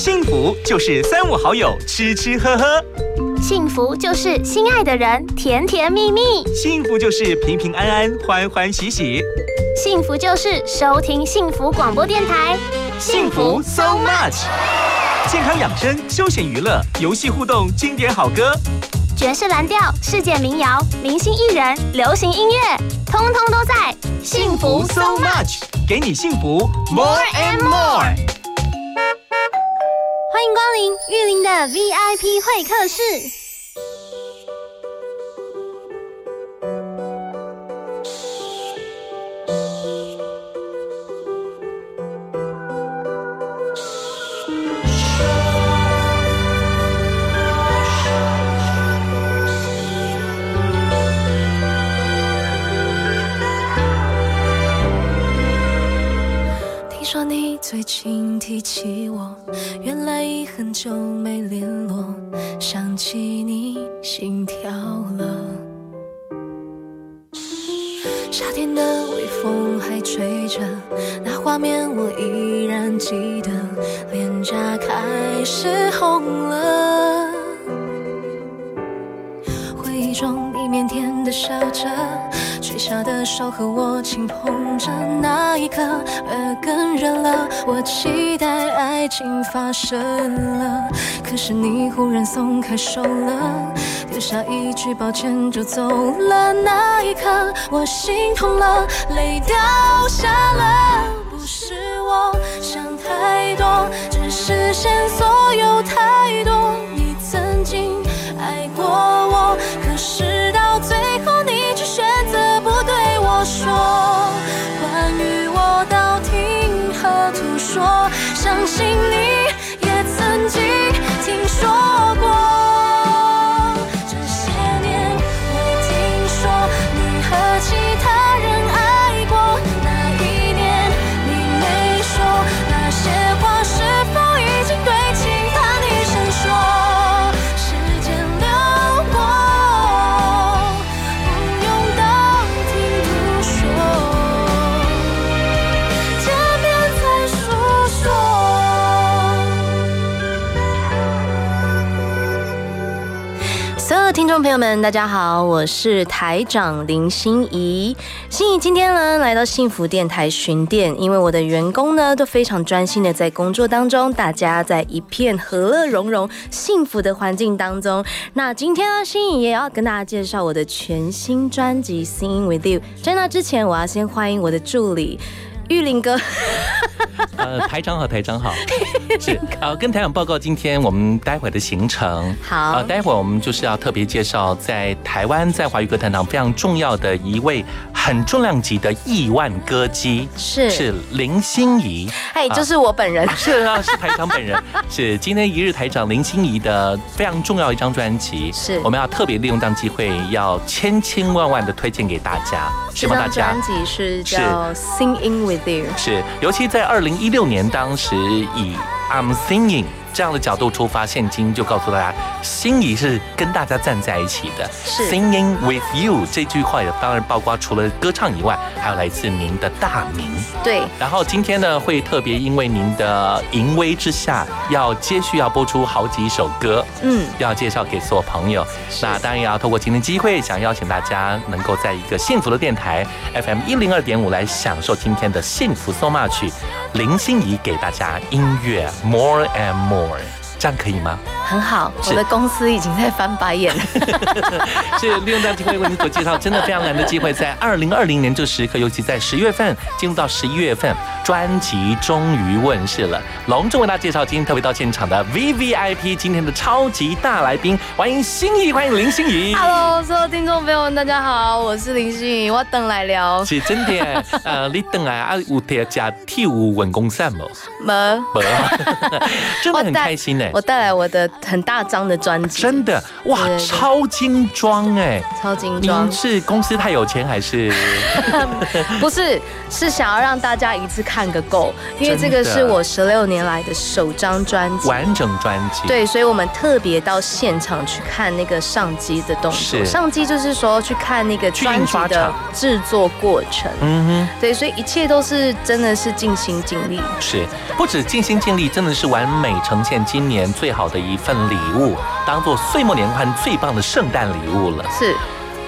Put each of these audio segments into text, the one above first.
幸福就是三五好友吃吃喝喝，幸福就是心爱的人甜甜蜜蜜，幸福就是平平安安欢欢喜喜，幸福就是收听幸福广播电台，幸福 so much。健康养生、休闲娱乐、游戏互动、经典好歌、爵士蓝调、世界民谣、明星艺人、流行音乐，通通都在。幸福 so much，给你幸福。More and more。欢迎光临玉林的 VIP 会客室。最近提起我，原来已很久没联络。想起你，心跳了。夏天的微风还吹着，那画面我依然记得，脸颊开始红了。中，你腼腆的笑着。垂下的手和我轻碰着，那一刻耳根热了。我期待爱情发生了，可是你忽然松开手了，丢下一句抱歉就走了。那一刻我心痛了，泪掉下了。不是我想太多，只是线索有太多。你曾经爱过我，我，相信你。众朋友们，大家好，我是台长林心怡。心怡今天呢来到幸福电台巡店，因为我的员工呢都非常专心的在工作当中，大家在一片和乐融融、幸福的环境当中。那今天呢，心怡也要跟大家介绍我的全新专辑《Singing with You》。在那之前，我要先欢迎我的助理。玉林哥，呃，台长好，台长好，是呃，跟台长报告今天我们待会的行程。好，呃，待会我们就是要特别介绍在台湾在华语歌坛上非常重要的一位很重量级的亿万歌姬，是。是林心怡，哎，就是我本人，是啊，是台长本人，是今天一日台长林心怡的非常重要一张专辑，是。我们要特别利用这样机会，要千千万万的推荐给大家，希望大家专辑是叫 Singing with。是，尤其在二零一六年，当时以 I'm Singing。这样的角度出发，现今就告诉大家，心仪是跟大家站在一起的。是 Singing with you 这句话也当然包括除了歌唱以外，还有来自您的大名。对。然后今天呢，会特别因为您的淫威之下，要接续要播出好几首歌，嗯，要介绍给所有朋友。那当然也要透过今天机会，想邀请大家能够在一个幸福的电台 FM 一零二点五来享受今天的幸福 so much。林心怡给大家音乐 more and more。Norway. 这样可以吗？很好，我的公司已经在翻白眼了。是利用这样机会为您所介绍，真的非常难的机会，在二零二零年这时刻，尤其在十月份进入到十一月份，专辑终于问世了。隆重为大家介绍今天特别到现场的 V V I P，今天的超级大来宾，欢迎心怡，欢迎林心怡。Hello，所有听众朋友们，大家好，我是林心怡，我等来聊。是真的，呃，你等来啊，有特加跳舞文工扇吗？没，没，真的很开心呢。我带来我的。很大张的专辑，真的哇超精装哎！超精装您。是公司太有钱还是？不是，是想要让大家一次看个够，因为这个是我十六年来的首张专辑。完整专辑？，对，所以我们特别到现场去看那个上机的动作。是上机就是说去看那个专辑的制作过程。嗯哼对，所以一切都是真的是尽心尽力。是不止尽心尽力，真的是完美呈现今年最好的一份礼物，当做岁末年欢最棒的圣诞礼物了。是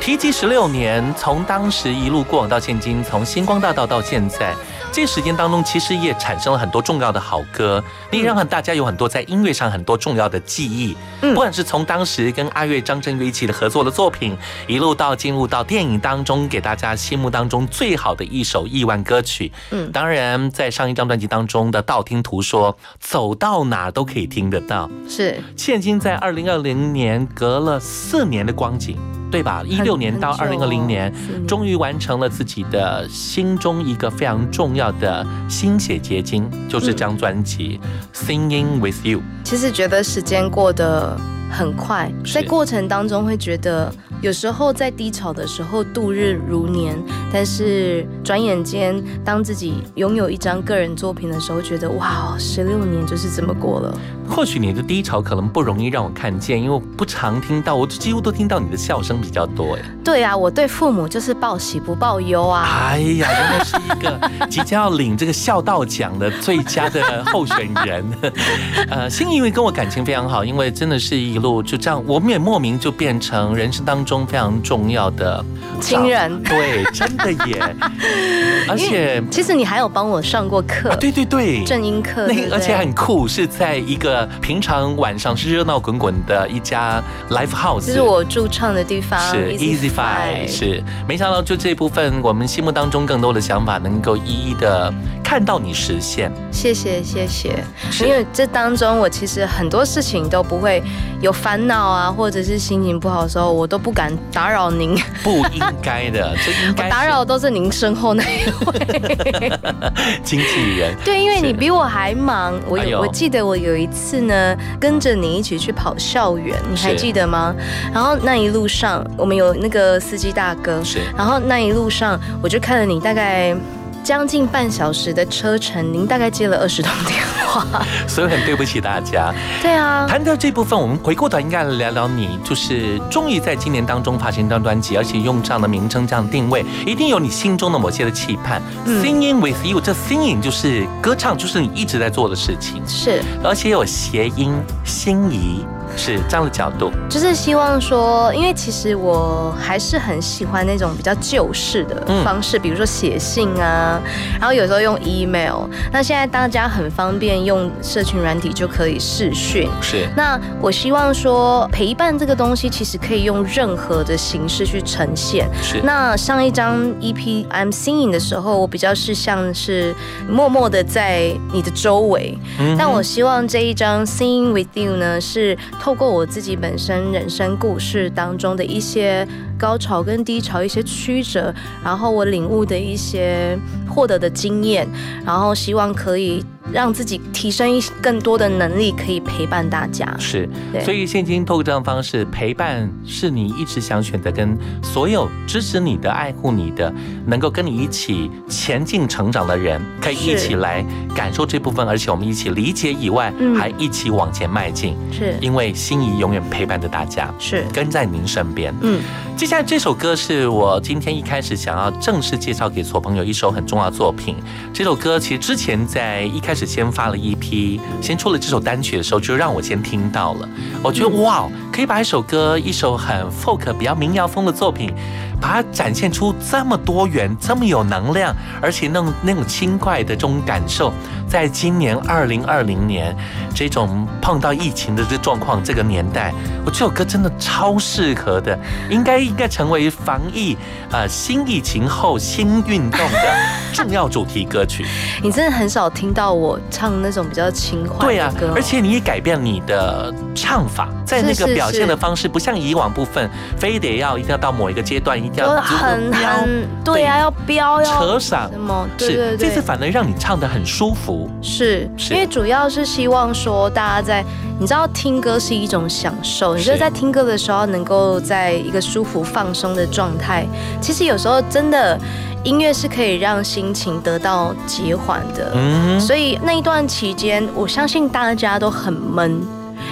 提及十六年，从当时一路过往到现今，从星光大道到现在，这时间当中，其实也产生了很多重要的好歌，你也让大家有很多在音乐上很多重要的记忆。嗯不管是从当时跟阿月、张震岳一起的合作的作品，一路到进入到电影当中，给大家心目当中最好的一首亿万歌曲。嗯当然在上一张专辑当中的道听途说，走到哪都可以听得到。是，现今在二零二零年隔了四年的光景，对吧？一六年到二零二零年终于完成了自己的心中一个非常重要的心血结晶，就是这张专辑《Singing with You》。其实觉得时间过得很快，在过程当中会觉得，有时候在低潮的时候度日如年，但是转眼间，当自己拥有一张个人作品的时候，觉得哇，十六年就是这么过了。或许你的低潮可能不容易让我看见，因为我不常听到，我几乎都听到你的笑声比较多。哎，对啊，我对父母就是报喜不报忧啊。哎呀，原来是一个 即将要领这个孝道奖的最佳的候选人。呃，新因为跟我感情非常好，因为真的是一路就这样，我们也莫名就变成人生当中非常重要的亲人。对，真的耶。而且，其实你还有帮我上过课，啊，对对对，正音课，那而且很酷，是在一个平常晚上是热闹滚滚的一家 live house，这是我驻唱的地方，是 Easy Five，是。没想到就这部分，我们心目当中更多的想法能够一一的看到你实现。谢谢谢谢，因为这当中我其实很多事情都不会有烦恼啊，或者是心情不好的时候，我都不敢打扰您，不应该的，这应该打扰都是您身后那一位。经纪人。对，因为你比我还忙，我有我记得我有一次呢，跟着你一起去跑校园，你还记得吗？然后那一路上我们有那个司机大哥，是然后那一路上我就看了你大概。将近半小时的车程，您大概接了二十通电话。所以很对不起大家。对啊，谈到这部分，我们回过头应该来聊聊你，就是终于在今年当中发行一张专辑，而且用这样的名称、这样的定位，一定有你心中的某些的期盼。嗯 Singing with you，这 singing 就是歌唱，就是你一直在做的事情，是。而且有谐音、心仪，是这样的角度。就是希望说，因为其实我还是很喜欢那种比较旧式的嗯方式，比如说写信啊，然后有时候用 email。那现在大家很方便用社群软体就可以视讯。是那我希望说，陪伴这个东西其实可以用任何的形式去呈现。是，那上一张 EP I'm Singing 的时候，我比较是像是默默的在你的周围，嗯但我希望这一张 Singing with You 呢，是透过我自己本身人生故事当中的一些高潮跟低潮、一些曲折，然后我领悟的一些获得的经验，然后希望可以让自己提升一更多的能力，可以陪伴大家。是，所以现今透过这样的方式陪伴，是你一直想选择跟所有支持你的、爱护你的，能够跟你一起前进成长的人，可以一起来感受这部分，而且我们一起理解以外，嗯还一起往前迈进。是因为心仪永远陪伴着大家，是，跟在您身边。嗯，接下来这首歌是我今天一开始想要正式介绍给所有朋友一首很重要的作品。这首歌其实之前在一开开始先发了一批，先出了这首单曲的时候，就让我先听到了。我觉得哇，可以把一首歌，一首很 folk 比较民谣风的作品，把它展现出这么多元、这么有能量，而且那种那种轻快的这种感受，在今年二零二零年这种碰到疫情的这状况这个年代，我这首歌真的超适合的，应该应该成为防疫呃新疫情后新运动的 重要主题歌曲。你真的很少听到我唱那种比较轻快对啊的歌，，而且你也改变你的唱法，在那个表现的是方式，不像以往部分，非得要一定要到某一个阶段，要很很对啊，要飙要扯嗓什么？对是对对，这次反而让你唱得很舒服。是是因为主要是希望说大家在你知道听歌是一种享受，你就是在听歌的时候能够在一个舒服放松的状态。其实有时候真的音乐是可以让心情得到减缓的。嗯，所以那一段期间，我相信大家都很闷，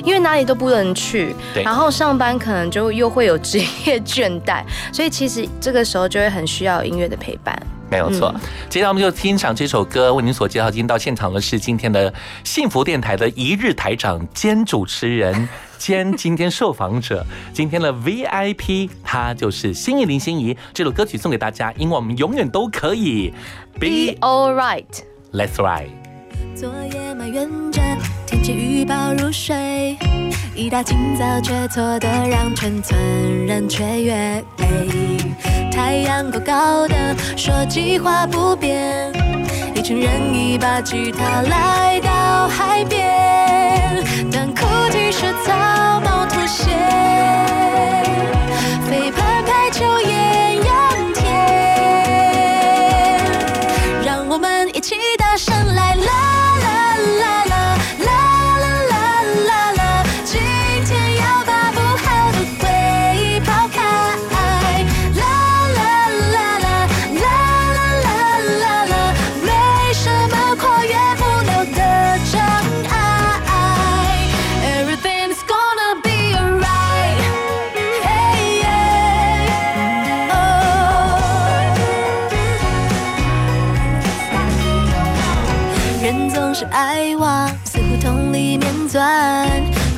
因为哪里都不能去对，然后上班可能就又会有职业倦怠，所以其实这个时候就会很需要音乐的陪伴。没有错。嗯接下来我们就欣赏这首歌。为您所介绍，今天到现场的是今天的幸福电台的一日台长兼主持人兼 今天受访者，今天的 VIP，他就是心仪林心怡。这首歌曲送给大家，因为我们永远都可以 Be be all right。ride。昨夜埋怨着天气预报入睡，一大清早却错得让全村人雀跃。太阳高高的，说计划不变，一群人一把吉他来到海边，但哭泣是草帽吐血，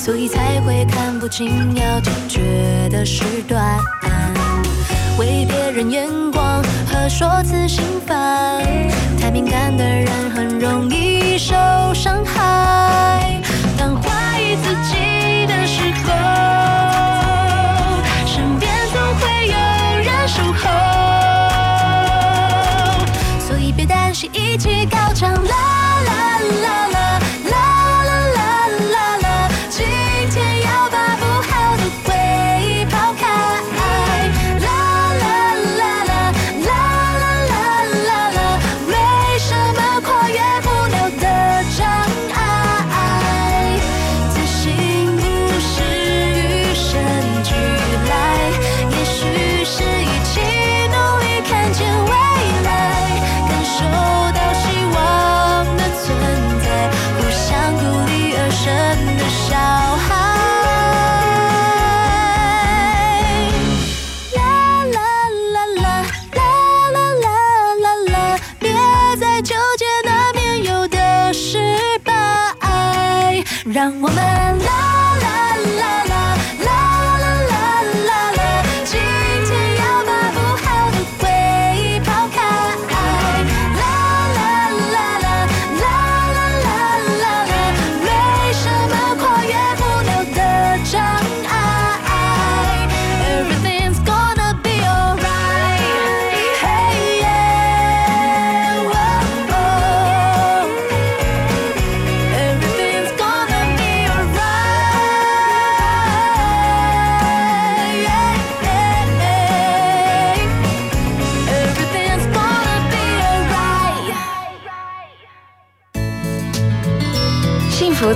所以才会看不清要解决的时段。为别人眼光和说辞心烦，太敏感的人很容易受伤害。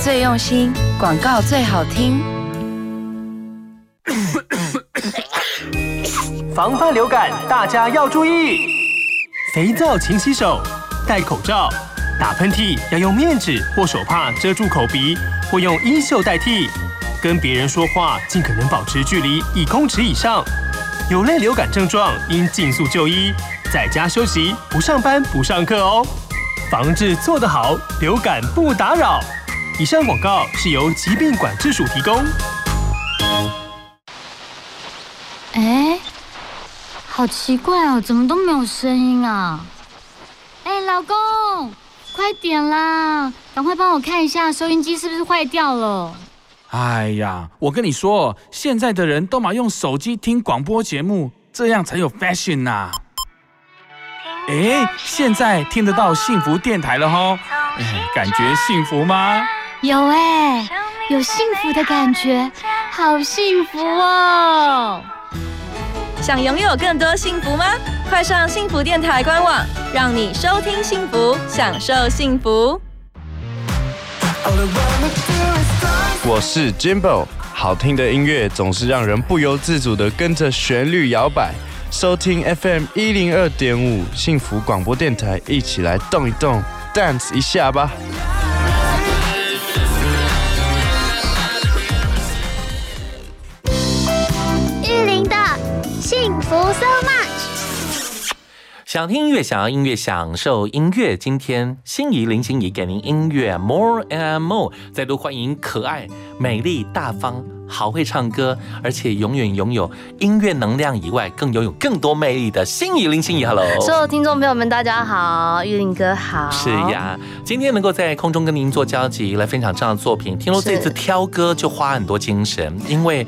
最用心，广告最好听。防范流感，大家要注意。肥皂勤洗手，戴口罩，打喷嚏要用面纸或手帕遮住口鼻，或用衣袖代替。跟别人说话尽可能保持距离一公尺以上。有类流感症状应尽速就医，在家休息，不上班不上课哦。防治做得好，流感不打扰。以上广告是由疾病管制署提供。哎，好奇怪哦，怎么都没有声音啊？哎，老公，快点啦，赶快帮我看一下收音机是不是坏掉了。哎呀，我跟你说，现在的人都嘛用手机听广播节目，这样才有 fashion 呐、哎，现在听得到幸福电台了吼，哎，感觉幸福吗？有哎，有幸福的感觉，好幸福哦！想拥有更多幸福吗？快上幸福电台官网，让你收听幸福，享受幸福。我是 Jimbo，好听的音乐总是让人不由自主的跟着旋律摇摆。收听 FM 一零二点五幸福广播电台，一起来动一动，dance 一下吧。想听音乐，想要音乐，享受音乐。今天心仪林心怡给您音乐 More and More，再度欢迎可爱、美丽、大方、好会唱歌，而且永远拥有音乐能量以外，更拥有更多魅力的心仪林心怡。Hello，所有听众朋友们，大家好，玉林哥好。是呀，今天能够在空中跟您做交集，来分享这样的作品，听说这次挑歌就花很多精神，因为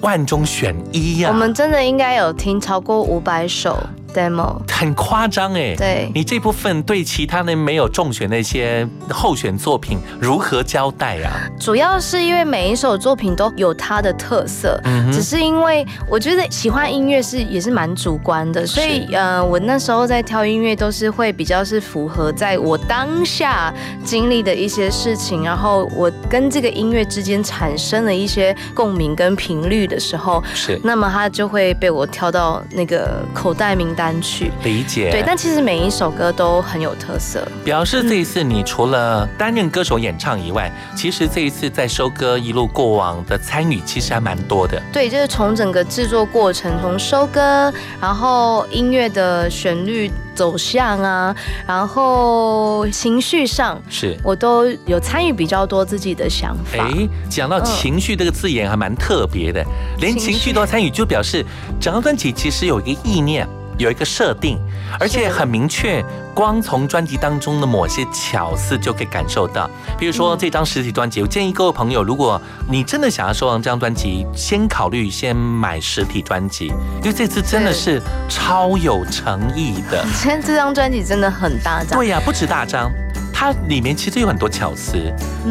万中选一呀、我们真的应该有听超过五百首 demo，很夸张哎，对。你这部分对其他的没有中选那些候选作品如何交代啊？主要是因为每一首作品都有它的特色，嗯只是因为我觉得喜欢音乐是也是蛮主观的，所以呃，我那时候在挑音乐都是会比较是符合在我当下经历的一些事情，然后我跟这个音乐之间产生了一些共鸣跟频率的时候，是。那么它就会被我挑到那个口袋名单去。理解，对，但其实每一首歌都很有特色。表示这一次你除了担任歌手演唱以外，其实这一次在收歌一路过往的参与其实还蛮多的。对，就是从整个制作过程，从收歌，然后音乐的旋律走向啊，然后情绪上，是我都有参与比较多自己的想法。哎，讲到情绪这个字眼还蛮特别的，连情绪都要参与，就表示整张专辑其实有一个意念，有一个设定，而且很明确。光从专辑当中的某些巧思就可以感受到，比如说这张实体专辑，我建议各位朋友，如果你真的想要收藏这张专辑，先考虑先买实体专辑，因为这次真的是超有诚意的。今天这张专辑真的很大张，对呀、不止大张。它里面其实有很多巧思，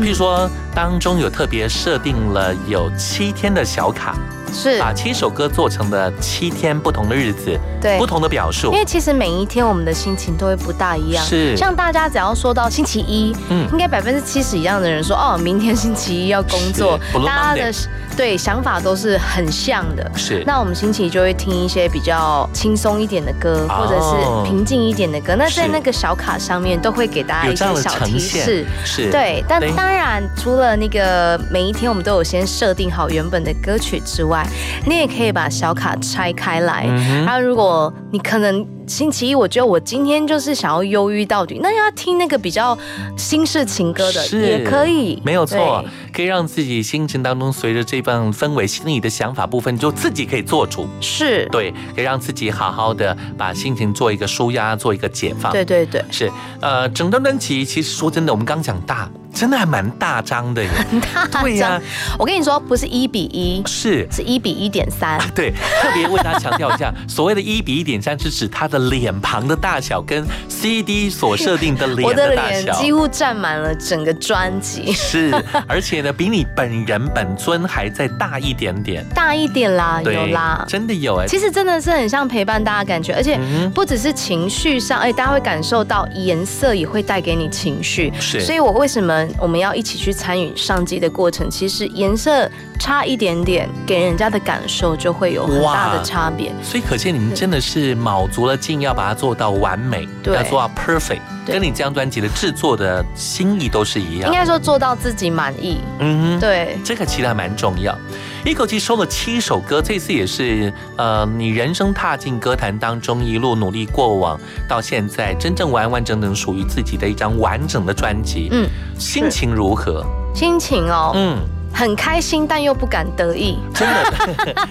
譬如说当中有特别设定了有七天的小卡，是。把七首歌做成了七天不同的日子，对。不同的表述。因。为其实每一天我们的心情都会不大一样。是。像大家只要说到星期一，嗯。应该百分之七十以上的人说，哦，明天星期一要工作。大家的对想法都是很像的。是。那我们星期一就会听一些比较轻松一点的歌，哦。或者是平静一点的歌。那在那个小卡上面都会给大家一些小提示。是。对，但当然，除了那个每一天我们都有先设定好原本的歌曲之外，你也可以把小卡拆开来。然后，如果你可能星期一，我觉得我今天就是想要忧郁到底，那要听那个比较心事情歌的是也可以，没有错，可以让自己心情当中随着这份氛围、心里的想法部分，就自己可以做主。是，对，可以让自己好好的把心情做一个舒压，做一个解放。对对对，是，呃，整张专辑其实说真的，我们刚讲大，真的还蛮大张的耶。大对呀张。我跟你说，不是一比一，是。是一比一点三。对，特别为大家强调一下，所谓的一比一点三是指它的脸庞的大小跟 CD 所设定的脸的的大小。脸几乎占满了整个专辑，是，而且呢，比你本人本尊还再大一点点。大一点啦，有啦，。真的有哎。其实真的是很像陪伴大家的感觉，而且不只是情绪上，而且大家会感受到颜色也会带给你情绪。是所以我为什么我们要一起去参与上机的过程？其实颜色差一点点，给人家的感受就会有很大的差别。所以可见你们真的是卯足了劲，要把它做到完美，对要做到 perfect，跟你这张专辑的制作的心意都是一样。应该说做到自己满意。嗯哼，对，这个其实还蛮重要。一口气收了七首歌，这次也是呃，你人生踏进歌坛当中一路努力过往，到现在真正完完整整属于自己的一张完整的专辑。嗯，心情如何？心情哦，嗯，很开心，但又不敢得意。真的，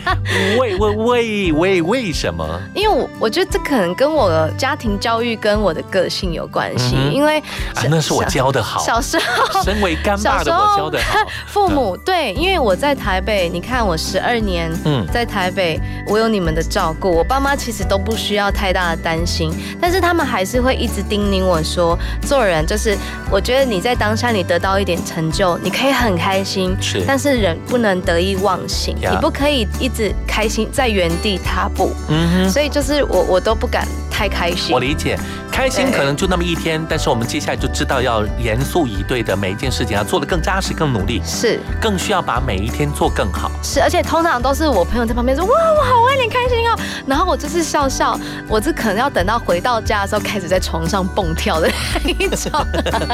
为为为为为什么？因为我我觉得这可能跟我的家庭教育跟我的个性有关系，嗯因为啊，那是我教的好。小时候身为干爸的我教的好。父母对，因为我在台北，你看我十二年，嗯在台北，我有你们的照顾，我爸妈其实都不需要太大的担心，但是他们还是会一直叮咛我说，做人就是，我觉得你在当下你得到一点成就，你可以很开心，是但是人不能得意忘形，呀你不可以一直开心在原地踏步。嗯哼。所以就是我我都不敢太开心。我理解，开心可能就那么一天，但是我们接下来就知道要严肃以对的每一件事情，要做的更扎实、更努力，是更需要把每一天做更好。是，而且通常都是我朋友在旁边说哇，我好为你开心哦，然后我就是笑笑，我这可能要等到回到家的时候开始在床上蹦跳的那一种。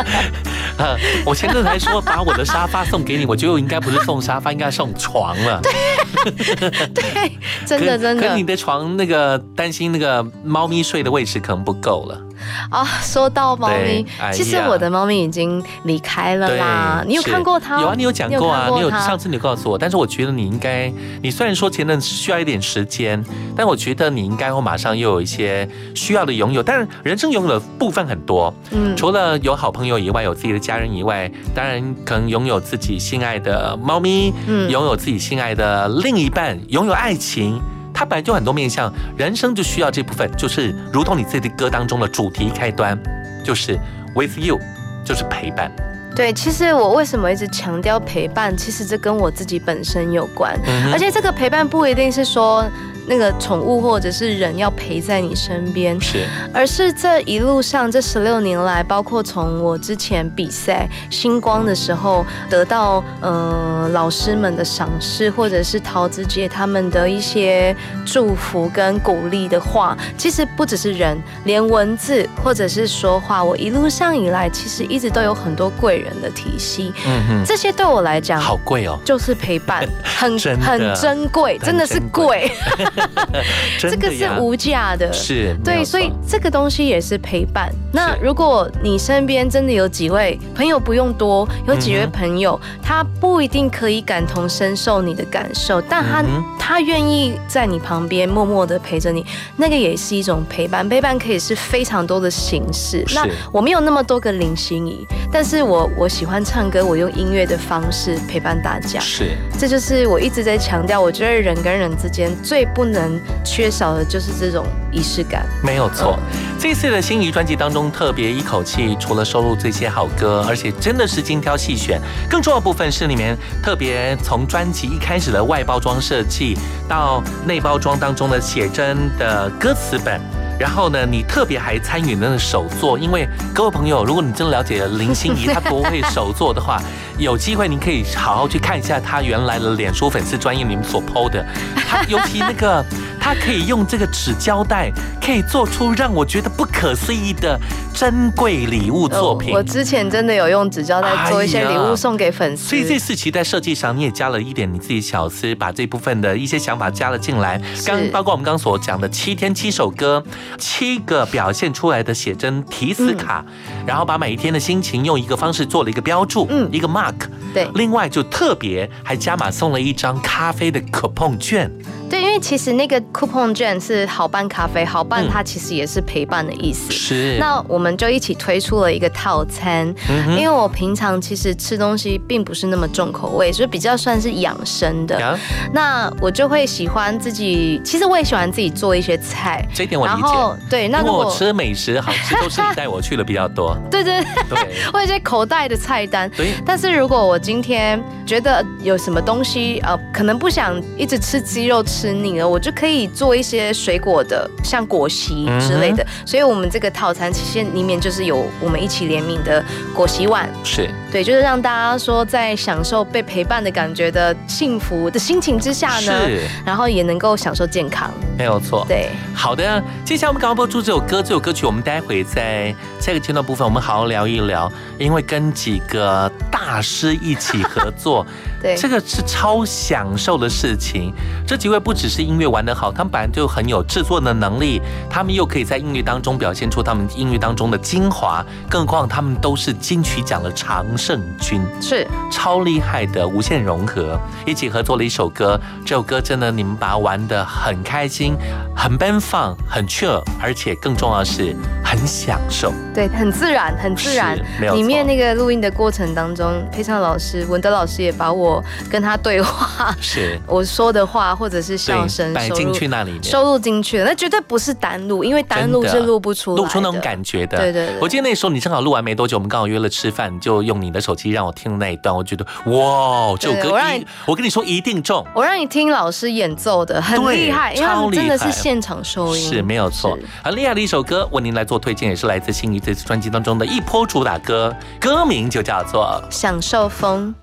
呃，我前阵子还说把我的沙发送给你，我觉得我应该不是送沙发，应该送床了。对，对真的真的可你的床那个担心那个猫咪睡的位置可能不够了。啊，说到猫咪哎，其实我的猫咪已经离开了啦。你有看过它？有啊，你有讲过啊，你有上次你有告诉我，但是我觉得你应该，你虽然说前阵需要一点时间，但我觉得你应该会马上又有一些需要的拥有。但是人生拥有的部分很多，嗯除了有好朋友以外，有自己的家人以外，当然可能拥有自己心爱的猫咪，嗯拥有自己心爱的另一半，拥有爱情。它本来就很多面向，人生就需要这部分，就是如同你自己的歌当中的主题开端，就是 with you，就是陪伴。对，其实我为什么一直强调陪伴？其实这跟我自己本身有关，嗯而且这个陪伴不一定是说那个宠物或者是人要陪在你身边，是。而是这一路上这十六年来，包括从我之前比赛星光的时候得到呃老师们的赏识，或者是桃子姐他们的一些祝福跟鼓励的话，其实不只是人，连文字或者是说话，我一路上以来其实一直都有很多贵人的体系，嗯哼。这些对我来讲好贵哦，就是陪伴，很 很珍贵，真的是贵，真 这个是无价的，是对，所以这个东西也是陪伴。那如果你身边真的有几位朋友，不用多，有几位朋友，他不一定可以感同身受你的感受，但他、嗯他愿意在你旁边默默的陪着你，那个也是一种陪伴。陪伴可以是非常多的形式。那我没有那么多个林心怡，但是我我喜欢唱歌，我用音乐的方式陪伴大家。是这就是我一直在强调，我觉得人跟人之间最不能缺少的就是这种仪式感。没有错。这次的心仪专辑当中，特别一口气除了收录这些好歌，而且真的是精挑细选。更重要的部分是里面特别从专辑一开始的外包装设计，到内包装当中的写真的歌词本。然后呢，你特别还参与那个手作，因为各位朋友，如果你真的了解林心怡她多会手作的话，有机会你可以好好去看一下她原来的脸书粉丝专业里面所 PO 的，她尤其那个她可以用这个纸胶带，可以做出让我觉得不可思议的珍贵礼物作品。哦我之前真的有用纸胶带做一些礼物送给粉丝，所以这次其实在设计上，你也加了一点你自己小思，把这部分的一些想法加了进来。刚包括我们刚刚所讲的七天七首歌，七个表现出来的写真提词卡，然后把每一天的心情用一个方式做了一个标注，嗯一个 mark。对另外就特别还加码送了一张咖啡的 coupon 券。对，因为其实那个 coupon 券是好办咖啡，好伴嗯它其实也是陪伴的意思。是那我们就一起推出了一个套餐，嗯因为我平常其实吃东西并不是那么重口味，所以比较算是养生的。呀那我就会喜欢自己，其实我也喜欢自己做一些菜。这一点我理然后解。对，那如果我吃美食好吃都是你带我去的比较多。对对对或者 一些口袋的菜单。对但是如果我今天觉得有什么东西呃，可能不想一直吃鸡肉吃腻了，我就可以做一些水果的，像果昔之类的。嗯所以我们这个套餐其实里面就是有我们一起联名的果昔碗。是对，就是让大家说在享受被陪伴的感觉的幸福的心情之下呢是，然后也能够享受健康。没有错。对，好的，接下来我们刚刚播出这首歌，这首歌曲我们待会在下一个阶段部分，我们好好聊一聊，因为跟几个大师一起合作，对这个是超享受的事情。这几位不只是音乐玩得好，他们本来就很有制作的能力，他们又可以在音乐当中表现出他们音乐当中的精华，更何况他们都是金曲奖的常胜军，是超厉害的无限融合，一起合作了一首歌。这首歌真的你们把它玩得很开心，很奔放，很 chill，而且更重要的是很享受。对，很自然，很自然没有。里面那个录音的过程当中，配唱老师文德老师也把我跟他对话，是我说的话或者是对笑声摆进收入去那里面。收录进去的，那绝对不是单录，因为单录是录不出来的，录出那种感觉的。对对对我记得那时候你正好录完没多久，我们刚好约了吃饭，就用你的手机让我听那一段，我觉得哇，这首歌一我让你，我跟你说一定中。我让你听老师演奏的，很厉害，因为他们真的是现场收音，是没有错，很厉害的一首歌，为您来做推荐，也是来自心仪这次专辑当中的一波主打歌，歌名就叫做享受风。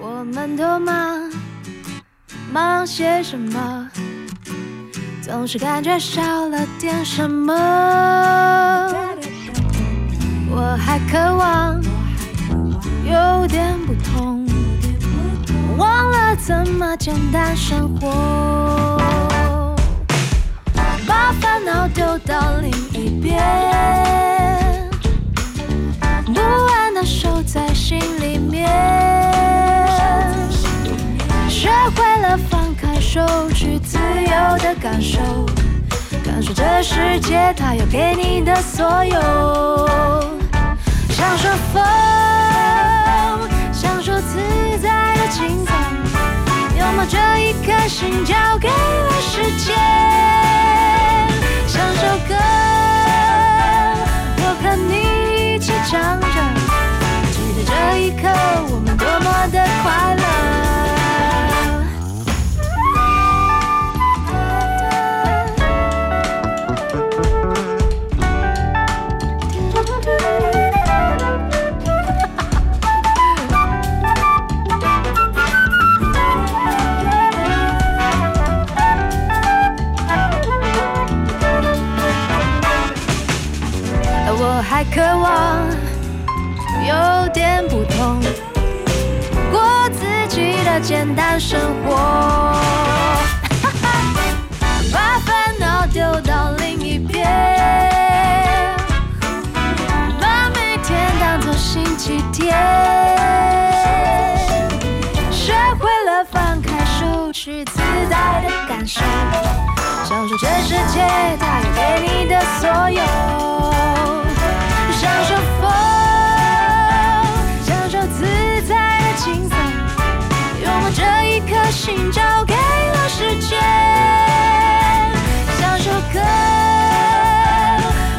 我们都忙，忙些什么？总是感觉少了点什么。我还渴望有点不同，忘了怎么简单生活，把烦恼丢到另一边，不安的守在心里面。放开手，去自由的感受，感受这世界它要给你的所有。享受风，享受自在的轻松，拥抱这一颗心交给了时间。享受歌，我和你一起唱着，记得这一刻我们多么的快乐。简单生活，把烦恼丢到另一边，把每天当作星期天，学会了放开手，去自在的感受。享受这世界它给你的所有，心交给了时间，享受歌，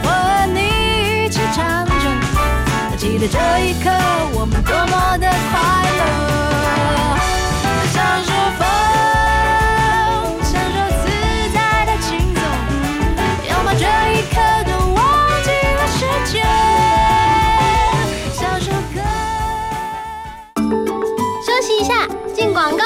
我和你一起唱着，记得这一刻我们多么的快乐，享受风。享受自在的轻松，拥抱这一刻都忘记了时间，享受歌。休息一下，进广告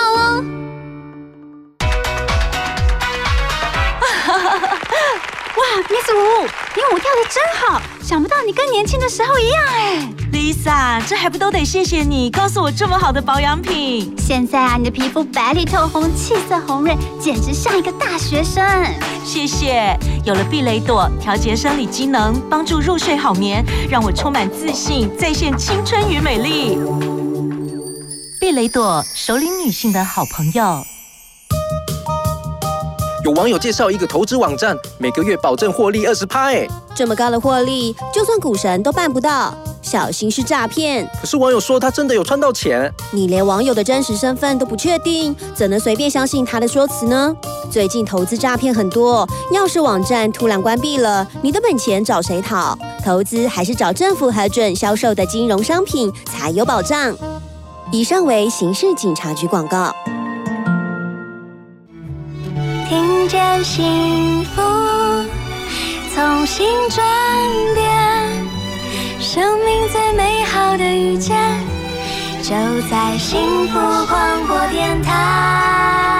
，Miss 吴，你舞跳的真好，想不到你跟年轻的时候一样哎。Lisa，这还不都得谢谢你告诉我这么好的保养品？现在啊，你的皮肤白里透红，气色红润，简直像一个大学生。谢谢，有了碧蕾朵调节生理机能，帮助入睡好眠，让我充满自信，再现青春与美丽。碧蕾朵，首领女性的好朋友。有网友介绍一个投资网站，每个月保证获利二十趴，哎，这么高的获利，就算股神都办不到，小心是诈骗。可是网友说他真的有赚到钱。你连网友的真实身份都不确定，怎能随便相信他的说辞呢？最近投资诈骗很多，要是网站突然关闭了，你的本钱找谁讨？投资还是找政府核准销售的金融商品才有保障。以上为刑事警察局广告。听见幸福，从心转变，生命最美好的遇见，就在幸福广播电台。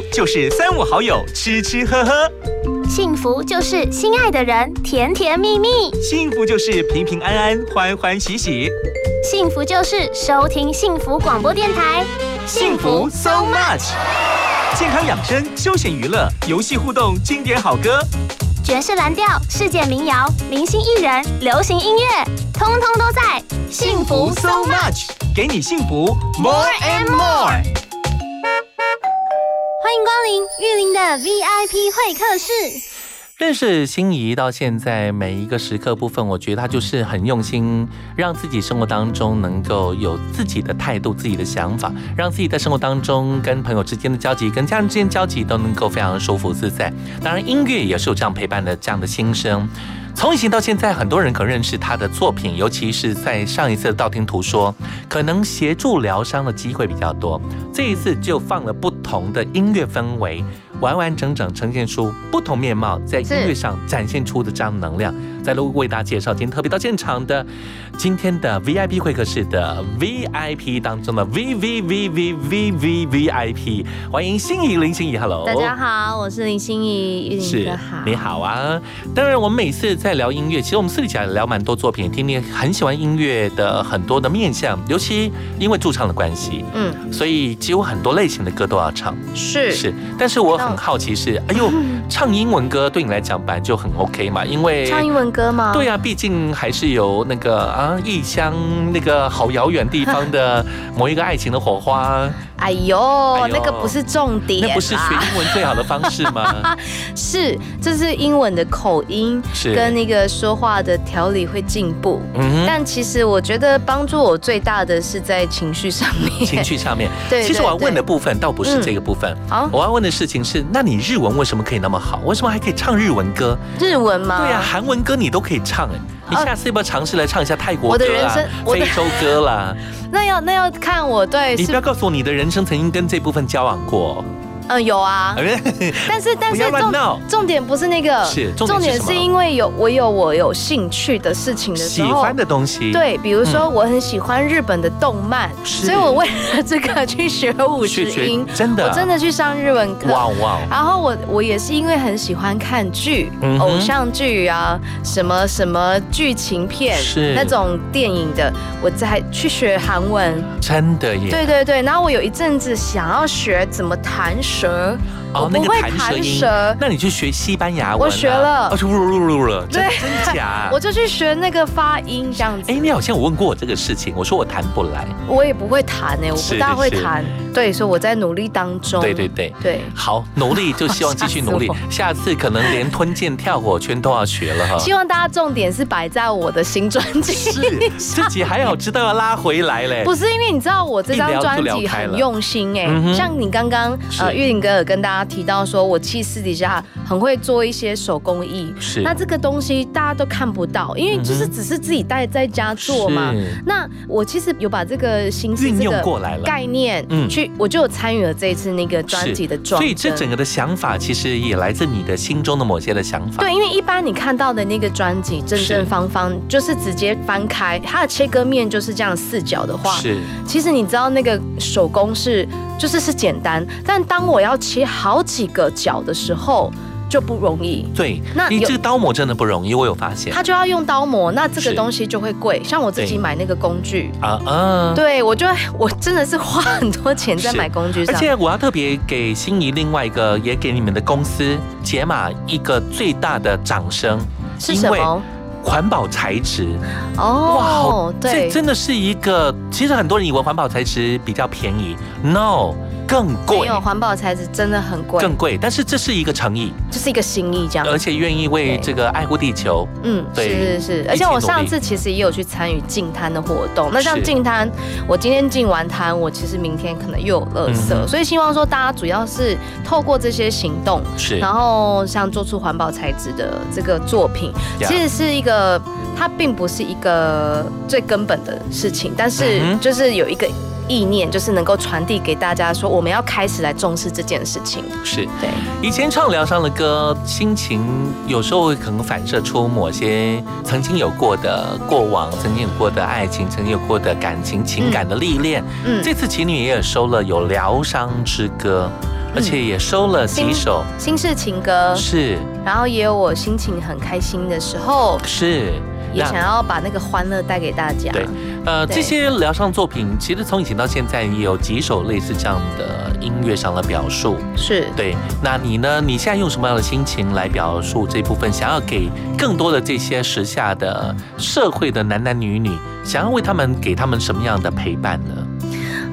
福就是三五好友吃吃喝喝，幸福就是心爱的人甜甜蜜蜜，幸福就是平平安安欢欢喜喜，幸福就是收听幸福广播电台，幸福 so much。健康养生、休闲娱乐、游戏互动、经典好歌，爵士蓝调、世界民谣、明星艺人、流行音乐，通通都在。幸福 so much，给你幸福 more and more。欢迎光临玉林的 VIP 会客室。认识心仪到现在每一个时刻部分，我觉得他就是很用心，让自己生活当中能够有自己的态度、自己的想法，让自己在生活当中跟朋友之间的交集、跟家人之间交集都能够非常舒服自在。当然，音乐也是有这样陪伴的这样的心声。从以前到现在，很多人可能认识他的作品，尤其是在上一次道听途说，可能协助疗伤的机会比较多。这一次就放了不同的音乐氛围。完完整整呈现出不同面貌，在音乐上展现出的这样能量，在录为大家介绍今天特别到现场的今天的 VIP 会客室的 VIP 当中的 V V V V V V V I P，欢迎心仪林心怡，Hello，大家好，我是林心怡，玉林哥好，你好啊。当然，我们每次在聊音乐，其实我们私底下聊蛮多作品，听听很喜欢音乐的很多的面向，尤其因为驻唱的关系，嗯，所以几乎很多类型的歌都要唱，是。是，但是我很。很好奇是，哎呦，唱英文歌对你来讲本来就很 OK 嘛，因为唱英文歌吗？对啊，毕竟还是有那个啊异乡那个好遥远地方的某一个爱情的火花。哎呦，那个不是重点，那不是学英文最好的方式吗？是，这是英文的口音，是跟那个说话的条理会进步。嗯，但其实我觉得帮助我最大的是在情绪上面。情绪上面，对。其实我要问的部分倒不是这个部分，好，我要问的事情是，那你日文为什么可以那么好？为什么还可以唱日文歌？日文吗？对呀，韩文歌你都可以唱哎。你下次要不要尝试来唱一下泰国歌啊？非洲歌啦？那要那要看我对。你不要告诉我你的人生曾经跟这部分交往过。嗯，有啊，但是但是重重点不是那个，是重点是因为有我有我有兴趣的事情的时候，喜欢的东西，对，比如说我很喜欢日本的动漫，所以我为了这个去学五十音，真的，我真的去上日文课，哇哇！然后我我也是因为很喜欢看剧，偶像剧啊，什么什么剧情片，是。那种电影的，我在去学韩文，真的耶，对对对，然后我有一阵子想要学怎么弹。蛇哦，那个弹舌，那你去学西班牙文？我学了，哦，噜噜噜了，真真假？我就去学那个发音这样子。哎，你好像我问过我这个事情，我说我弹不来，我也不会弹哎，我不大会弹。对，所以我在努力当中。对对对对，好努力，就希望继续努力。下次可能连吞剑跳火圈都要学了哈。希望大家重点是摆在我的新专辑，是自己还好知道要拉回来嘞。不是因为你知道我这张专辑很用心哎，像你刚刚呃玉林哥有跟大家提到说，我其实私底下很会做一些手工艺，是那这个东西大家都看不到，因为就是只是自己带在家做嘛。那我其实有把这个心思运用过来了概念，嗯。去我就有参与了这一次那个专辑的装，所以这整个的想法其实也来自你的心中的某些的想法。对，因为一般你看到的那个专辑正正方方，就是直接翻开它的切割面就是这样四角的话，是。其实你知道那个手工是就是是简单，但当我要切好几个角的时候。就不容易，对，那你这个刀模真的不容易，我有发现。他就要用刀模，那这个东西就会贵。像我自己买那个工具啊啊，对我就我真的是花很多钱在买工具上。而且我要特别给心仪另外一个，也给你们的公司解码一个最大的掌声，是什么？环保材质哦，哇，这真的是一个。其实很多人以为环保材质比较便宜，no。更贵，没有环保材质真的很贵，更贵。但是这是一个诚意，这是一个心意，这样，而且愿意为这个爱护地球。嗯，是是是。而且我上次其实也有去参与净滩的活动。那像净滩，我今天净完滩，我其实明天可能又有垃圾，所以希望说大家主要是透过这些行动，是，然后像做出环保材质的这个作品，其实是一个，它并不是一个最根本的事情，但是就是有一个。意念就是能够传递给大家，说我们要开始来重视这件事情。是对以前唱疗伤的歌，心情有时候会可能反射出某些曾经有过的过往，曾经有过的爱情，曾经有过的感情情感的历练。嗯，这次情侣也有收了有疗伤之歌，而且也收了几首新式情歌。是，然后也有我心情很开心的时候。是。也想要把那个欢乐带给大家。对，呃，这些疗伤作品，其实从以前到现在也有几首类似这样的音乐上的表述。是对，那你呢？你现在用什么样的心情来表述这部分？想要给更多的这些时下的社会的男男女女，想要为他们给他们什么样的陪伴呢？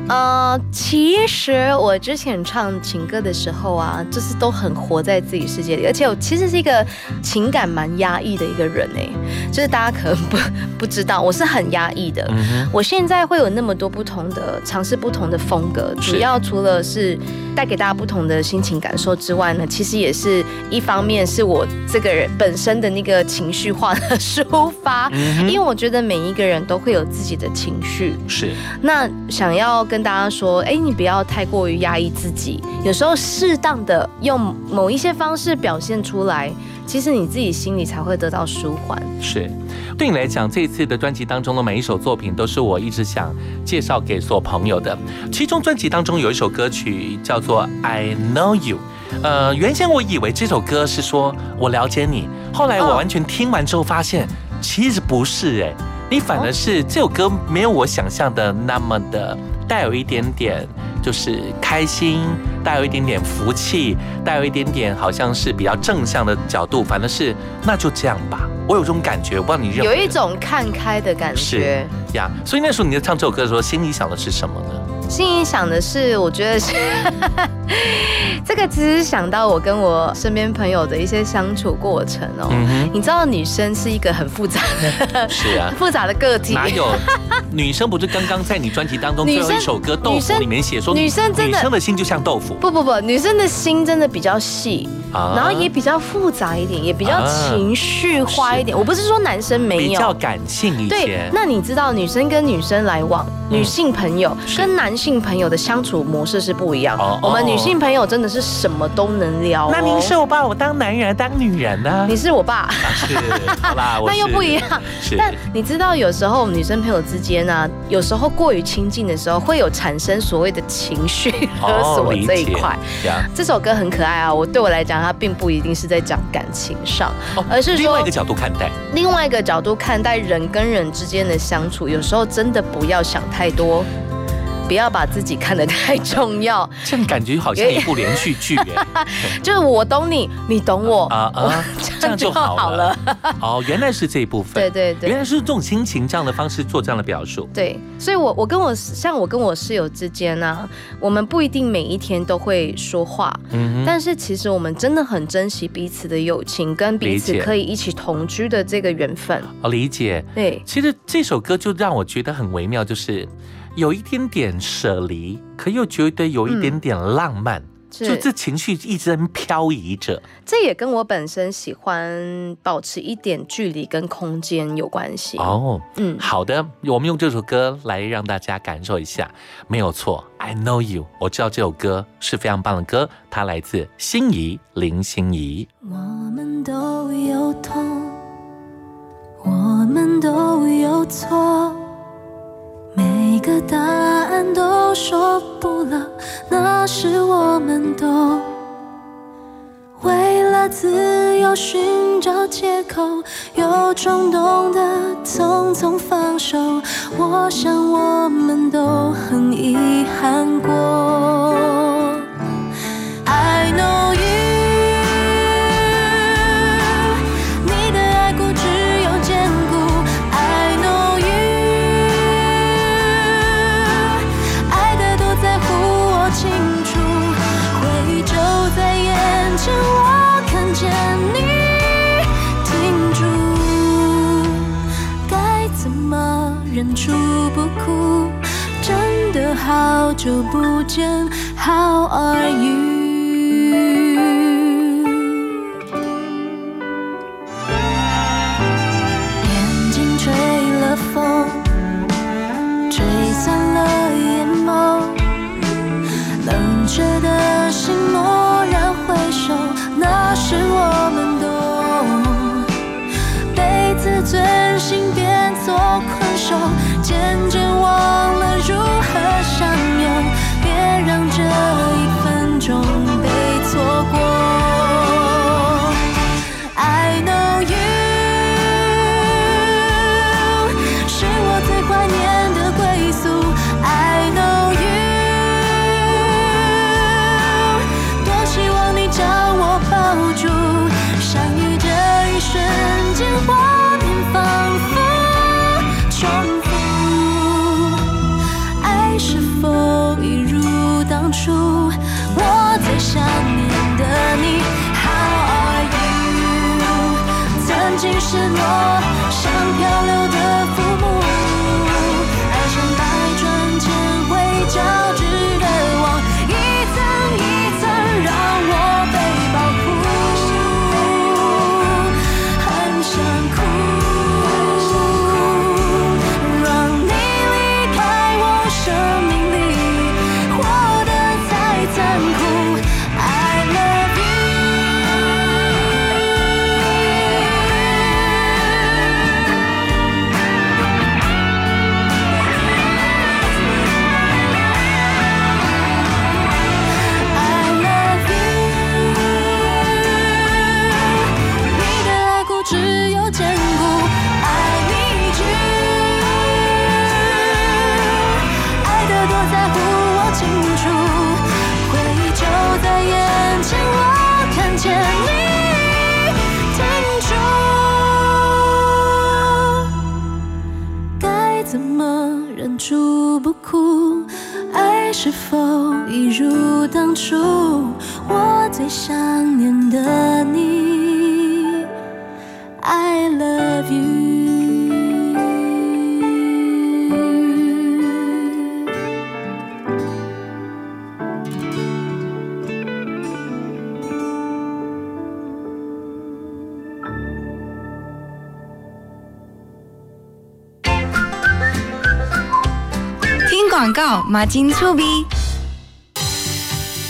呃，其实我之前唱情歌的时候啊，就是都很活在自己世界里，而且我其实是一个情感蛮压抑的一个人哎，就是大家可能不不知道，我是很压抑的。嗯我现在会有那么多不同的尝试，不同的风格，主要除了是带给大家不同的心情感受之外呢，其实也是一方面是我这个人本身的那个情绪化的抒发，嗯因为我觉得每一个人都会有自己的情绪，是。那想要跟大家说，哎，你不要太过于压抑自己，有时候适当的用某一些方式表现出来，其实你自己心里才会得到舒缓。是，对你来讲，这一次的专辑当中的每一首作品，都是我一直想介绍给所有朋友的。其中专辑当中有一首歌曲叫做《I Know You》。呃，原先我以为这首歌是说我了解你，后来我完全听完之后发现，其实不是哎，你反而是这首歌没有我想象的那么的带有一点点就是开心，带有一点点福气，带有一点点好像是比较正向的角度，反正是那就这样吧。我有这种感觉，我不知道你认有一种看开的感是觉。呀，所以那时候你在唱这首歌的时候，心里想的是什么呢？心里想的是，我觉得是 这个，其实想到我跟我身边朋友的一些相处过程哦。嗯你知道，女生是一个很复杂的、是啊，复杂的个体。哪有？女生不是刚刚在你专辑当中女生最后一首歌《豆腐》里面写说，女生真的女生的心就像豆腐。不不不，女生的心真的比较细，啊。然后也比较复杂一点，也比较啊。情绪化一点。我不是说男生没有，比较感性一对些，。那你知道女生跟女生来往，女性朋友跟男性朋友的相处模式是不一样。哦我们女性朋友真的是什么都能聊、哦。那您是我把我当男人当女人呢？你是我爸，是好啦，那又不一样。但你知道，有时候我们女生朋友之间呢、有时候过于亲近的时候，会有产生所谓的情绪勒索这一块。呀这首歌很可爱啊，我对我来讲，它并不一定是在讲感情上，而是说哦另外一个角度看待。另外一个角度看待人跟人之间的相处，有时候真的不要想太多，不要把自己看得太重要。这样感觉好像一部连续剧耶。就是我懂你，你懂我啊啊，这样就好了。哦，原来是这一部分。对对对原来是这种心情这样的方式做这样的表述。对，所以我我跟我像我跟我室友之间呢、我们不一定每一天都会说话，嗯但是其实我们真的很珍惜彼此的友情，跟彼此可以一起同居的这个缘分。哦，理解。对，其实这首歌就让我觉得很微妙，就是有一点点舍离，可又觉得有一点点浪漫，是就这情绪一直在漂移着。这也跟我本身喜欢保持一点距离跟空间有关系。哦，嗯好的，我们用这首歌来让大家感受一下，没有错，I know you，我知道这首歌是非常棒的歌，它来自心仪林心怡。我们都有痛，我们都有错，每个答案都说不了，那是我们都为了自由寻找借口，又冲动的匆匆放手。我想我们都很遗憾过。好久不见，How are you？眼睛吹了风，吹散了眼眸，冷却的心蓦然回首，那时我们都被自尊心变作困兽，广告，马金粗逼。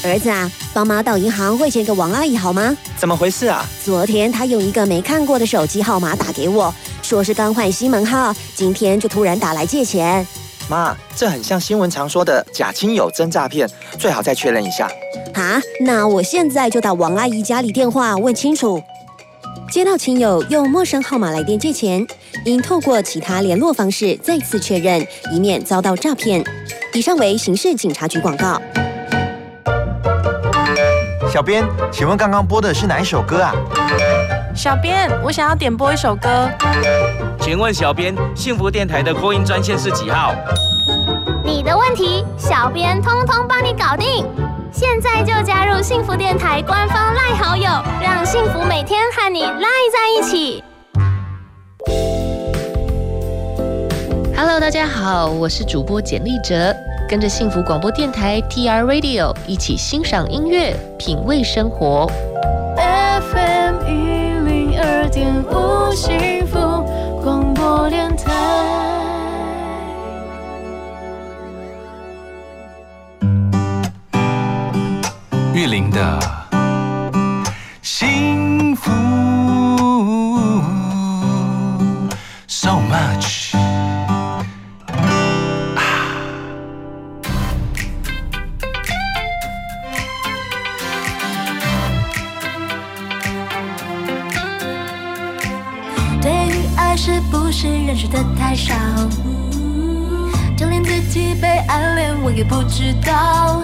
儿子啊，帮妈到银行汇钱给王阿姨好吗？怎么回事啊？昨天她用一个没看过的手机号码打给我，说是刚换新门号，今天就突然打来借钱。妈，这很像新闻常说的假亲友真诈骗，最好再确认一下。啊，那我现在就打王阿姨家里电话问清楚。接到亲友用陌生号码来电借钱，应透过其他联络方式再次确认，以免遭到诈骗。以上为刑事警察局广告。小编，请问刚刚播的是哪一首歌啊？小编，我想要点播一首歌。请问小编，幸福电台的扩音专线是几号？你的问题，小编通通帮你搞定。现在就加入幸福电台官方赖好友，让幸福每天和你赖在一起。Hello，大家好，我是主播简丽哲，跟着幸福广播电台 TR Radio 一起欣赏音乐，品味生活。FM 一零二点五幸福广播电台。玉林的幸福，so much。对于爱是不是认识的太少，就连自己被暗恋我也不知道。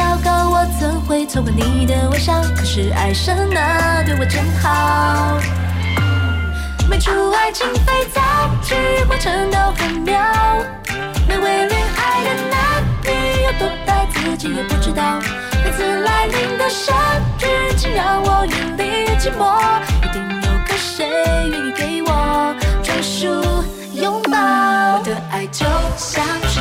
糟糕，我怎会错过你的微笑？可是爱神啊，对我真好。没出爱情肥皂剧，过程都很妙。没为恋爱的男女有多呆，自己也不知道。每次来临的生日，请让我远离寂寞。一定有个谁愿意给我专属拥抱。我的爱就像是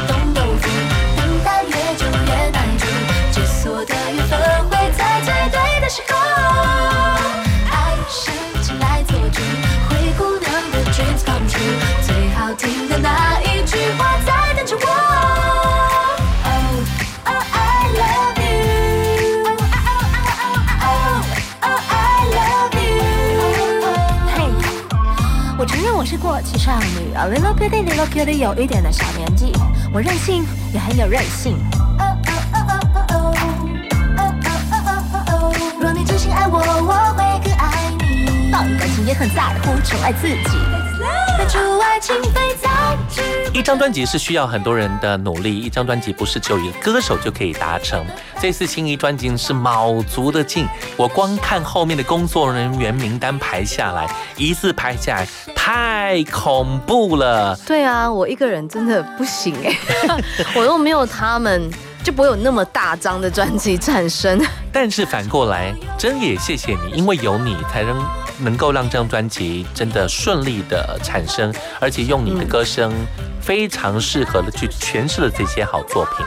气少女，a little pretty little cutie，有一点的小年纪，我任性也很有韧性。若你真心爱我，我会更爱你。到底感情也很在乎，宠爱自己。一张专辑是需要很多人的努力，一张专辑不是只有一个歌手就可以达成。这次心仪专辑是卯足的劲，我光看后面的工作人员名单排下来，一字排下来，太恐怖了。对啊，我一个人真的不行哎，我又没有他们，就不会有那么大张的专辑产生。但是反过来，真也谢谢你，因为有你，才能能够让这张专辑真的顺利的产生，而且用你的歌声非常适合的去诠释了这些好作品。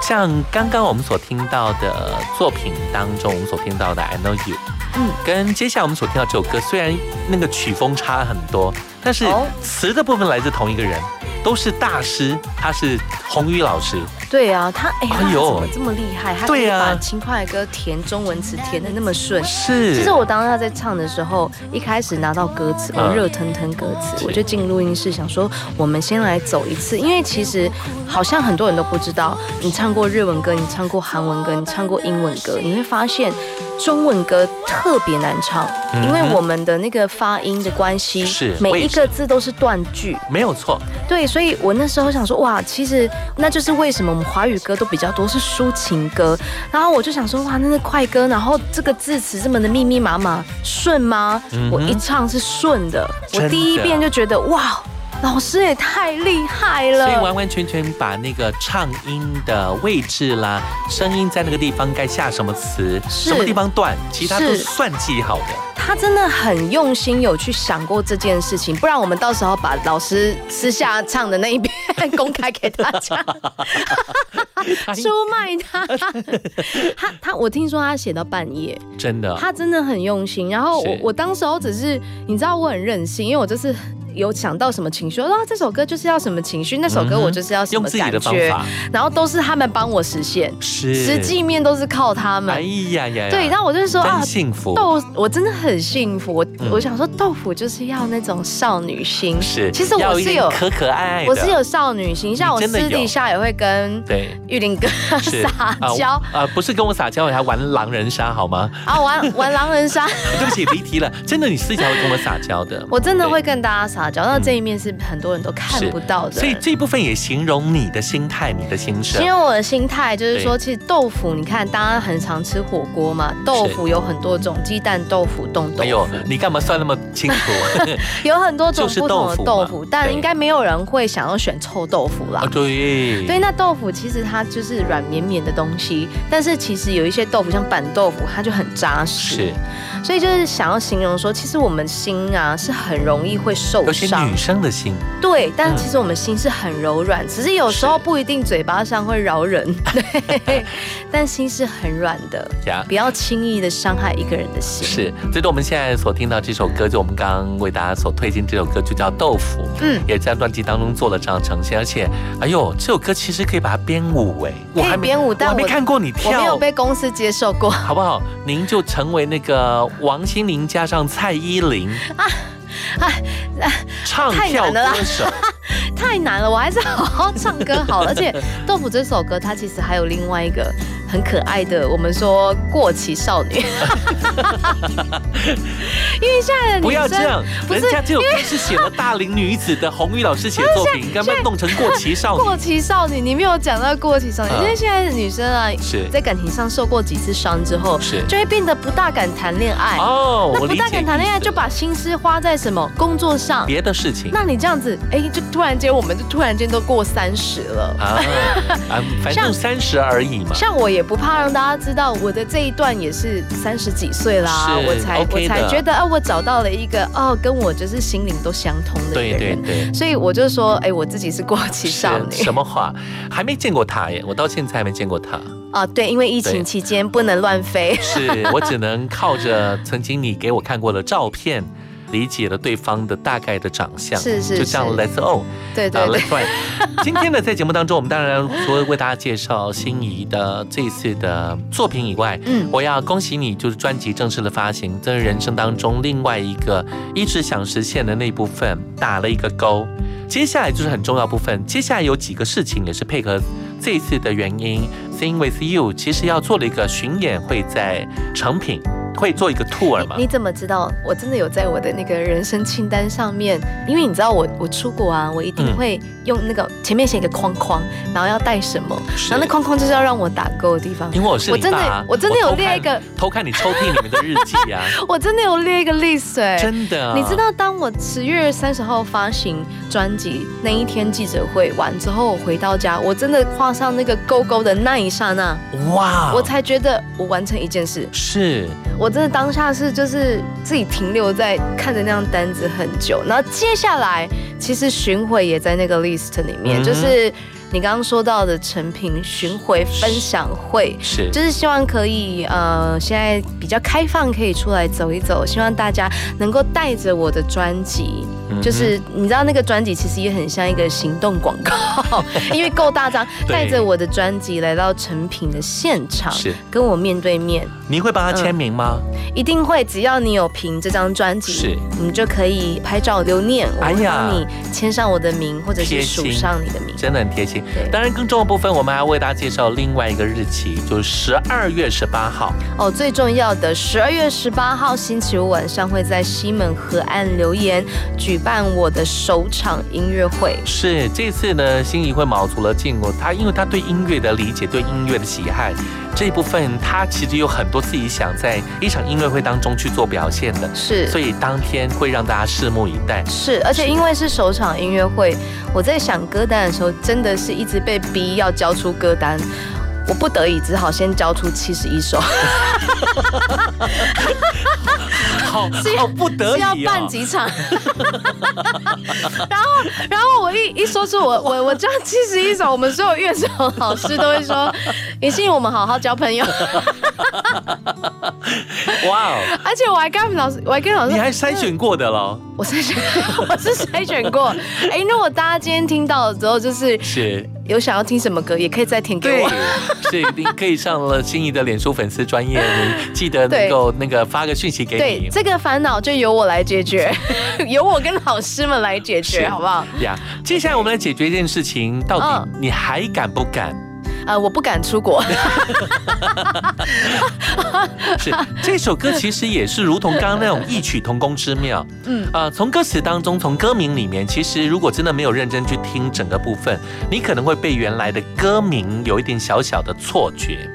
像刚刚我们所听到的作品当中，我们所听到的《I Know You》，嗯，跟接下来我们所听到这首歌，虽然那个曲风差很多，但是词的部分来自同一个人，都是大师，他是洪宇老师。对啊，他哎，呦。怎么这么厉害？他可以把轻快的歌填中文词填的那么顺。是。其实我当时在唱的时候，一开始拿到歌词，我嗯。热腾腾歌词，我就进录音室想说，我们先来走一次，因为其实好像很多人都不知道，你唱过日文歌，你唱过韩文歌，你唱过英文歌，你会发现中文歌特别难唱，因为我们的那个发音的关系，是每一个字都是断句。没有错，对，所以我那时候想说，哇，其实那就是为什么我们华语歌都比较多是抒情歌，然后我就想说，哇，那是快歌，然后这个字词这么的密密麻麻，顺吗？我一唱是顺的，我第一遍就觉得，哇，老师也太厉害了。所以完完全全把那个唱音的位置啦，声音在那个地方该下什么词，什么地方断，其他都算计好的。他真的很用心，有去想过这件事情，不然我们到时候把老师私下唱的那一遍 公开给大家，出卖他。他他，我听说他写到半夜，真的，他真的很用心。然后我我当时候只是，你知道我很任性，因为我就是。有想到什么情绪，我说啊这首歌就是要什么情绪，那首歌我就是要什么用自己的感觉方法，然后都是他们帮我实现，是实际面都是靠他们。哎呀呀呀，对，然后我就说啊真，幸福。豆，我真的很幸福。我、嗯我想说，豆腐就是要那种少女心。是其实我是有可可爱爱的我是有少女心，像我私底下也会跟对玉林哥 撒娇啊啊，不是跟我撒娇，还玩狼人杀好吗？啊，玩玩狼人杀。对不起，离题了。真的，你私底下会跟我撒娇的。我真的会跟大家撒娇，那这一面是很多人都看不到的。所以这部分也形容你的心态，你的心声。形容我的心态就是说，其实豆腐，你看大家很常吃火锅嘛，豆腐有很多种，鸡蛋豆腐、冻豆腐。哎呦，你干嘛算那么清楚？有很多种不同的豆腐但应该没有人会想要选臭豆腐啦啊，。对，对，那豆腐其实它就是软绵绵的东西，但是其实有一些豆腐像板豆腐，它就很扎实。是，所以就是想要形容说，其实我们心啊是很容易会受伤女。生的心，对，但其实我们心是很柔软，只是有时候不一定嘴巴上会饶人，对，但心是很软的呀，不要轻易的伤害一个人的心。是，所以我们现在所听到这首歌，就我们刚刚为大家所推荐这首歌，就叫《豆腐》，嗯也在专辑当中做了这样的呈现，而且，哎呦，这首歌其实可以把它编舞，哎，我还编舞，但我还没看过你我没有，被公司接受过。好不好？您就成为那个王心凌加上蔡依林。唱跳歌手，太难了，我还是好好唱歌好了。而且《豆腐》这首歌，它其实还有另外一个很可爱的，我们说过期少女。因为现在的女生不要这样，不是人家这首歌因为是写了大龄女子的红玉老师写作品，你干嘛弄成过期少女？过期少女，你没有讲到过期少女，啊因为现在的女生啊，是在感情上受过几次伤之后，是就会变得不大敢谈恋爱哦。那不大敢谈恋爱，就把心思花在什么工作上。别的事情那你这样子，哎，就突然间，我们就突然间都过三十了。啊啊，反正像三十而已嘛。像我也不怕让大家知道，我的这一段也是三十几岁啦，我才 OK 我才的觉得，啊，我找到了一个哦，跟我就是心灵都相通的一对对个人。对，所以我就说，哎，我自己是过气少女 什么话？还没见过他耶，我到现在还没见过他。啊，对，因为疫情期间不能乱飞。是我只能靠着曾经你给我看过的照片。理解了对方的大概的长相，是是是就像 Let's all，啊对对对 Let's right。今天呢，在节目当中，我们当然除了为大家介绍心仪的这一次的作品以外，嗯我要恭喜你，就是专辑正式的发行，这是人生当中另外一个一直想实现的那部分打了一个勾。接下来就是很重要部分，接下来有几个事情也是配合这一次的原因，Sing with You，其实要做了一个巡演，会在成品会做一个 tour 吗。你怎么知道？我真的有在我的那个人生清单上面，因为你知道我我出国啊，我一定嗯会用那个前面写一个框框，然后要带什么，然后那框框就是要让我打勾的地方。因为我是我真你爸啊的我真的有列一个，偷看你抽屉里面的日记啊，我真的有列一个 list 哎、真的啊你知道，当我十月三十号发行专辑那一天记者会完之后，我回到家，我真的画上那个勾勾的那一刹那，哇，我才觉得我完成一件事。是我真的当下是就是自己停留在看着那张单子很久，然后接下来其实巡回也在那个 list 里面，嗯就是。你刚刚说到的成品巡回分享会，是。就是希望可以呃，现在比较开放，可以出来走一走，希望大家能够带着我的专辑，就是你知道那个专辑其实也很像一个行动广告，因为够大张，带着我的专辑来到成品的现场，是。跟我面对面，你会帮他签名吗？一定会，只要你有凭这张专辑，是。我们就可以拍照留念，我会帮你签上我的名，或者是署上你的名。真的很贴心。当然，更重要的部分，我们还要为大家介绍另外一个日期，就是十二月十八号。哦，最重要的，十二月十八号星期五晚上会在西门河岸留言举办我的首场音乐会。是这次呢，心仪会卯足了劲哦。他因为他对音乐的理解，对音乐的喜爱这一部分，他其实有很多自己想在一场音乐会当中去做表现的。是所以当天会让大家拭目以待。是，而且因为是首场音乐会，我在想歌单的时候，真的是一直被逼要交出歌单。我不得已只好先交出七十一首，好 好不得已哦。办几场，然后然后我一一说出我我我这样七十一首，我们所有乐手老师都会说，也信我们好好交朋友，哇哦，而且我还跟老师，我还跟老师，你还筛选过的喽？我筛选，我是筛选过。哎，那我大家今天听到了之后，就是是。有想要听什么歌，也可以再填给对我。，是你可以上了心仪的脸书粉丝专业，你记得能够那个发个讯息给对你，。这个烦恼就由我来解决，由我跟老师们来解决，好不好？呀，接下来我们来解决一件事情，到底嗯你还敢不敢？呃，我不敢出国。是这首歌其实也是如同刚刚那种异曲同工之妙。嗯呃，从歌词当中，从歌名里面，其实如果真的没有认真去听整个部分，你可能会被原来的歌名有一点小小的错觉。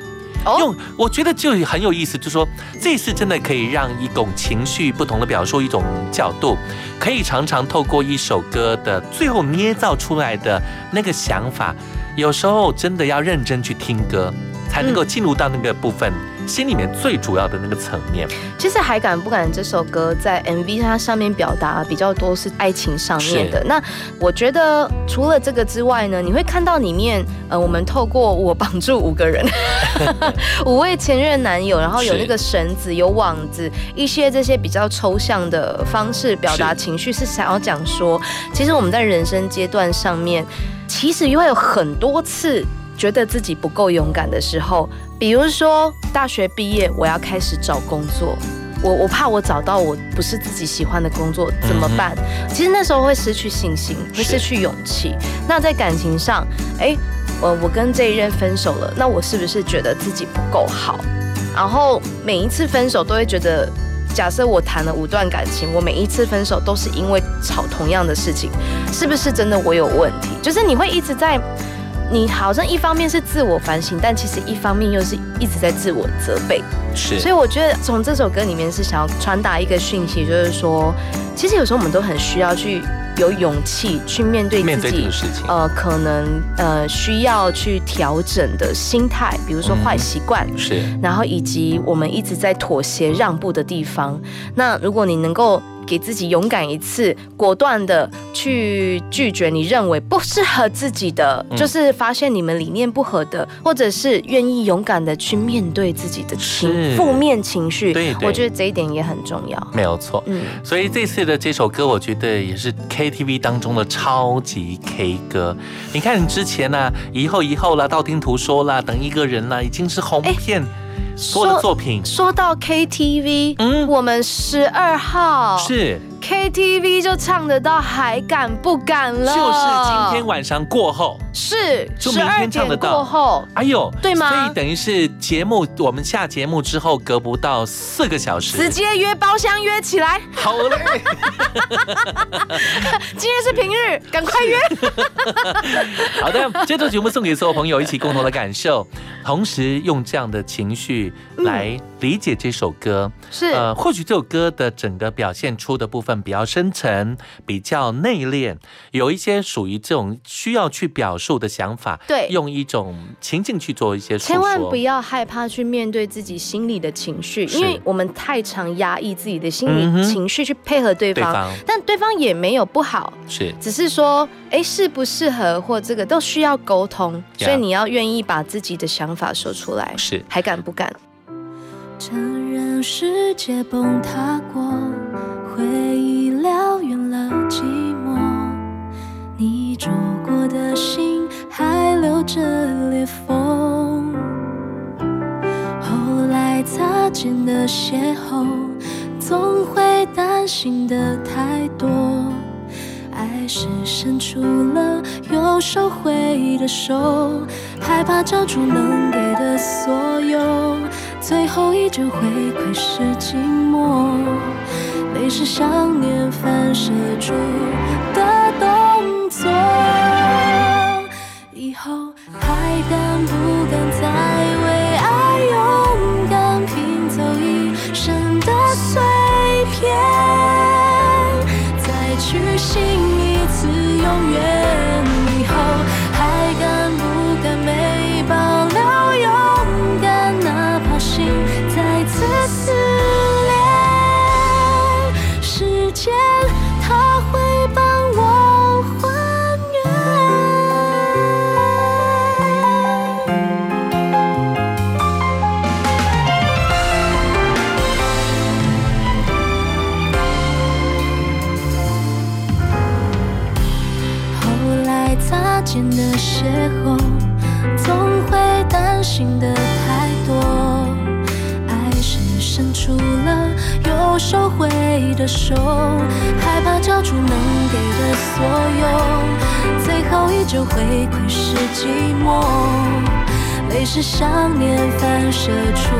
用我觉得就很有意思，就说这次真的可以让一种情绪不同的表述，一种角度，可以常常透过一首歌的最后捏造出来的那个想法，有时候真的要认真去听歌，才能够进入到那个部分。心里面最主要的那个层面，其实《还敢不敢》这首歌在 MV 它上面表达比较多是爱情上面的。那我觉得除了这个之外呢，你会看到里面，呃，我们透过我绑住五个人，五位前任男友，然后有那个绳子、有网子，一些这些比较抽象的方式表达情绪，是想要讲说，其实我们在人生阶段上面，其实因为有很多次觉得自己不够勇敢的时候，比如说大学毕业，我要开始找工作。我我怕我找到我不是自己喜欢的工作怎么办？其实那时候会失去信心，会失去勇气。那在感情上，哎，我我跟这一任分手了，那我是不是觉得自己不够好？然后每一次分手都会觉得，假设我谈了五段感情，我每一次分手都是因为吵同样的事情，是不是真的我有问题？就是你会一直在。你好像一方面是自我反省，但其实一方面又是一直在自我责备。是所以我觉得从这首歌里面是想要传达一个讯息，就是说，其实有时候我们都很需要去有勇气去面对自己呃，可能呃需要去调整的心态，比如说坏习惯，是然后以及我们一直在妥协让步的地方。那如果你能够给自己勇敢一次，果断的去拒绝你认为不适合自己的，嗯就是发现你们理念不合的，或者是愿意勇敢的去面对自己的情负面情绪。对对我觉得这一点也很重要。没有错。嗯，所以这次的这首歌，我觉得也是 KTV 当中的超级 K 歌。你看，你之前呢、以后以后啦，道听途说啦，等一个人啦，已经是红遍所有的作品。说到 KTV，嗯，我们十二号是 KTV 就唱得到还敢不敢了，就是今天晚上过后，是就明十二点天唱得到。过后，哎呦，对吗？所以等于是节目，我们下节目之后隔不到四个小时，直接约包厢约起来。好嘞，今天是平日，赶快约。好的，这周节目送给所有朋友一起共同的感受，同时用这样的情绪来理解这首歌。是。呃，或许这首歌的整个表现出的部分比较较深沉、比较内敛，有一些属于这种需要去表述的想法，对。用一种情境去做一些诉千万不要害怕去面对自己心里的情绪，因为我们太常压抑自己的心理情绪去配合对方，对方。但对方也没有不好，是。只是说，哎，适不适合或这个都需要沟通，所以你要愿意把自己的想法说出来，是。还敢不敢？承认世界崩塌过，回忆燎原了寂寞。你住过的心还留着裂缝，后来擦肩的邂逅，总会担心的太多。爱是伸出了又收回的手，害怕交出能给的所有，最后一阵回馈是寂寞。泪是想念反射出的动作，以后还敢不敢再手，害怕交出能给的所有，最后依旧会窥视寂寞。泪是想念反射出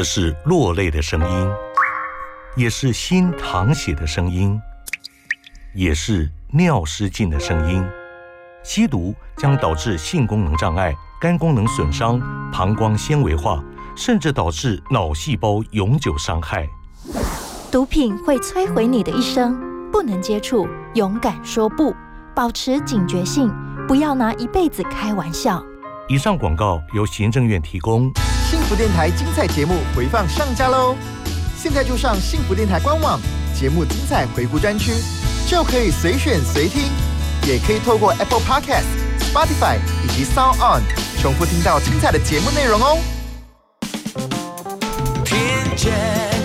这是落泪的声音，也是心淌血的声音，也是尿失禁的声音。吸毒将导致性功能障碍、肝功能损伤、膀胱纤维化，甚至导致脑细胞永久伤害。毒品会摧毁你的一生，不能接触，勇敢说不，保持警觉性，不要拿一辈子开玩笑。以上广告由行政院提供。幸福电台精彩节目回放上架喽！现在就上幸福电台官网节目精彩回顾专区，就可以随选随听，也可以透过 Apple Podcast、Spotify 以及 Sound On 重复听到精彩的节目内容哦。听见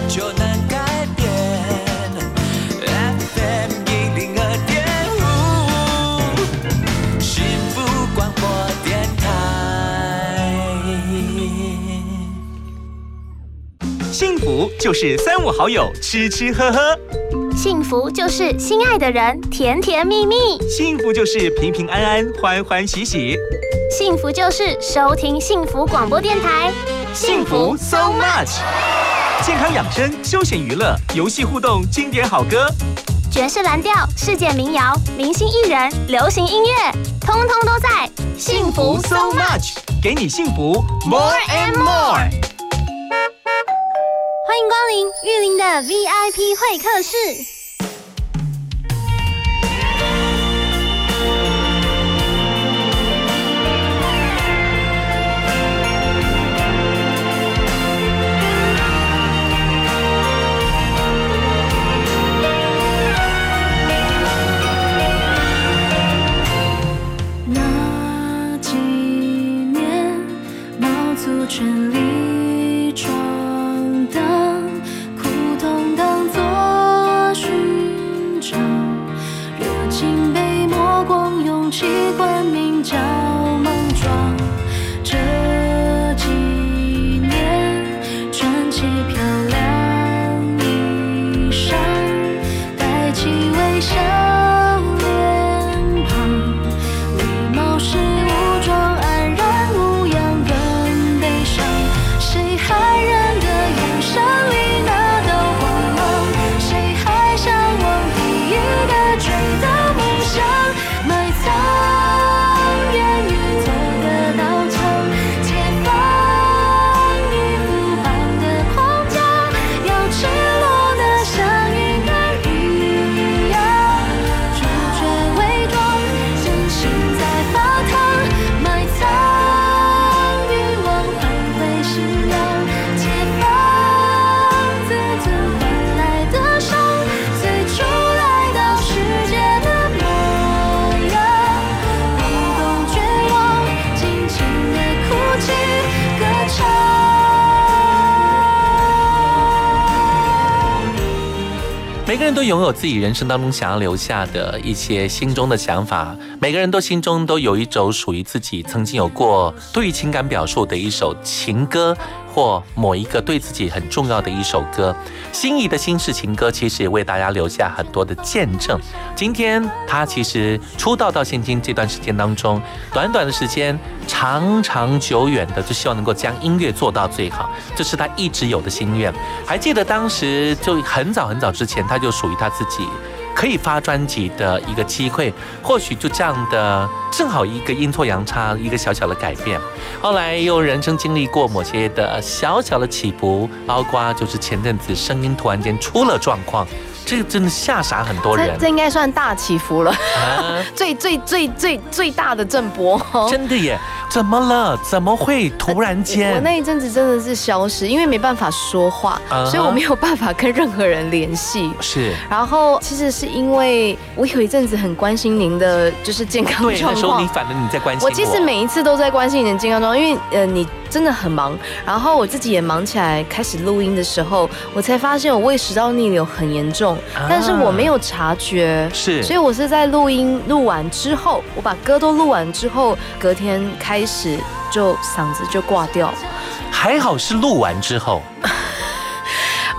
就是三五好友吃吃喝喝，幸福就是心爱的人甜甜蜜蜜，幸福就是平平安安欢欢喜喜，幸福就是收听幸福广播电台，幸福 so much。健康养生、休闲娱乐、游戏互动、经典好歌，爵士蓝调、世界民谣、明星艺人、流行音乐，通通都在。幸福 so much，给你幸福。More and more。欢迎光临玉林的 VIP 会客室。习惯。每个人都拥有自己人生当中想要留下的一些心中的想法，每个人都心中都有一种属于自己曾经有过对于情感表述的一首情歌，或某一个对自己很重要的一首歌。心仪的心事情歌其实也为大家留下很多的见证。今天他其实出道到现今这段时间当中，短短的时间，长长久远的，就希望能够将音乐做到最好，这是他一直有的心愿。还记得当时就很早很早之前，他就属于他自己。可以发专辑的一个机会，或许就这样的正好一个阴错阳差，一个小小的改变。后来又人生经历过某些的小小的起伏，包括就是前阵子声音突然间出了状况，这个真的吓傻很多人这。这应该算大起伏了，啊 最最最最最大的震波。真的耶，怎么了？怎么会突然间我？那一阵子真的是消失，因为没办法说话啊所以我没有办法跟任何人联系。是。然后其实是因为我有一阵子很关心您的，就是健康，状况那时候你。反正你在关心我其实每一次都在关心你的健康状况，因为呃你真的很忙，然后我自己也忙起来，开始录音的时候，我才发现我胃食道逆流很严重，啊。但是我没有察觉，是。所以我是在录音录完之后，我把歌都录完之后，隔天开始就嗓子就挂掉。还好是录完之后，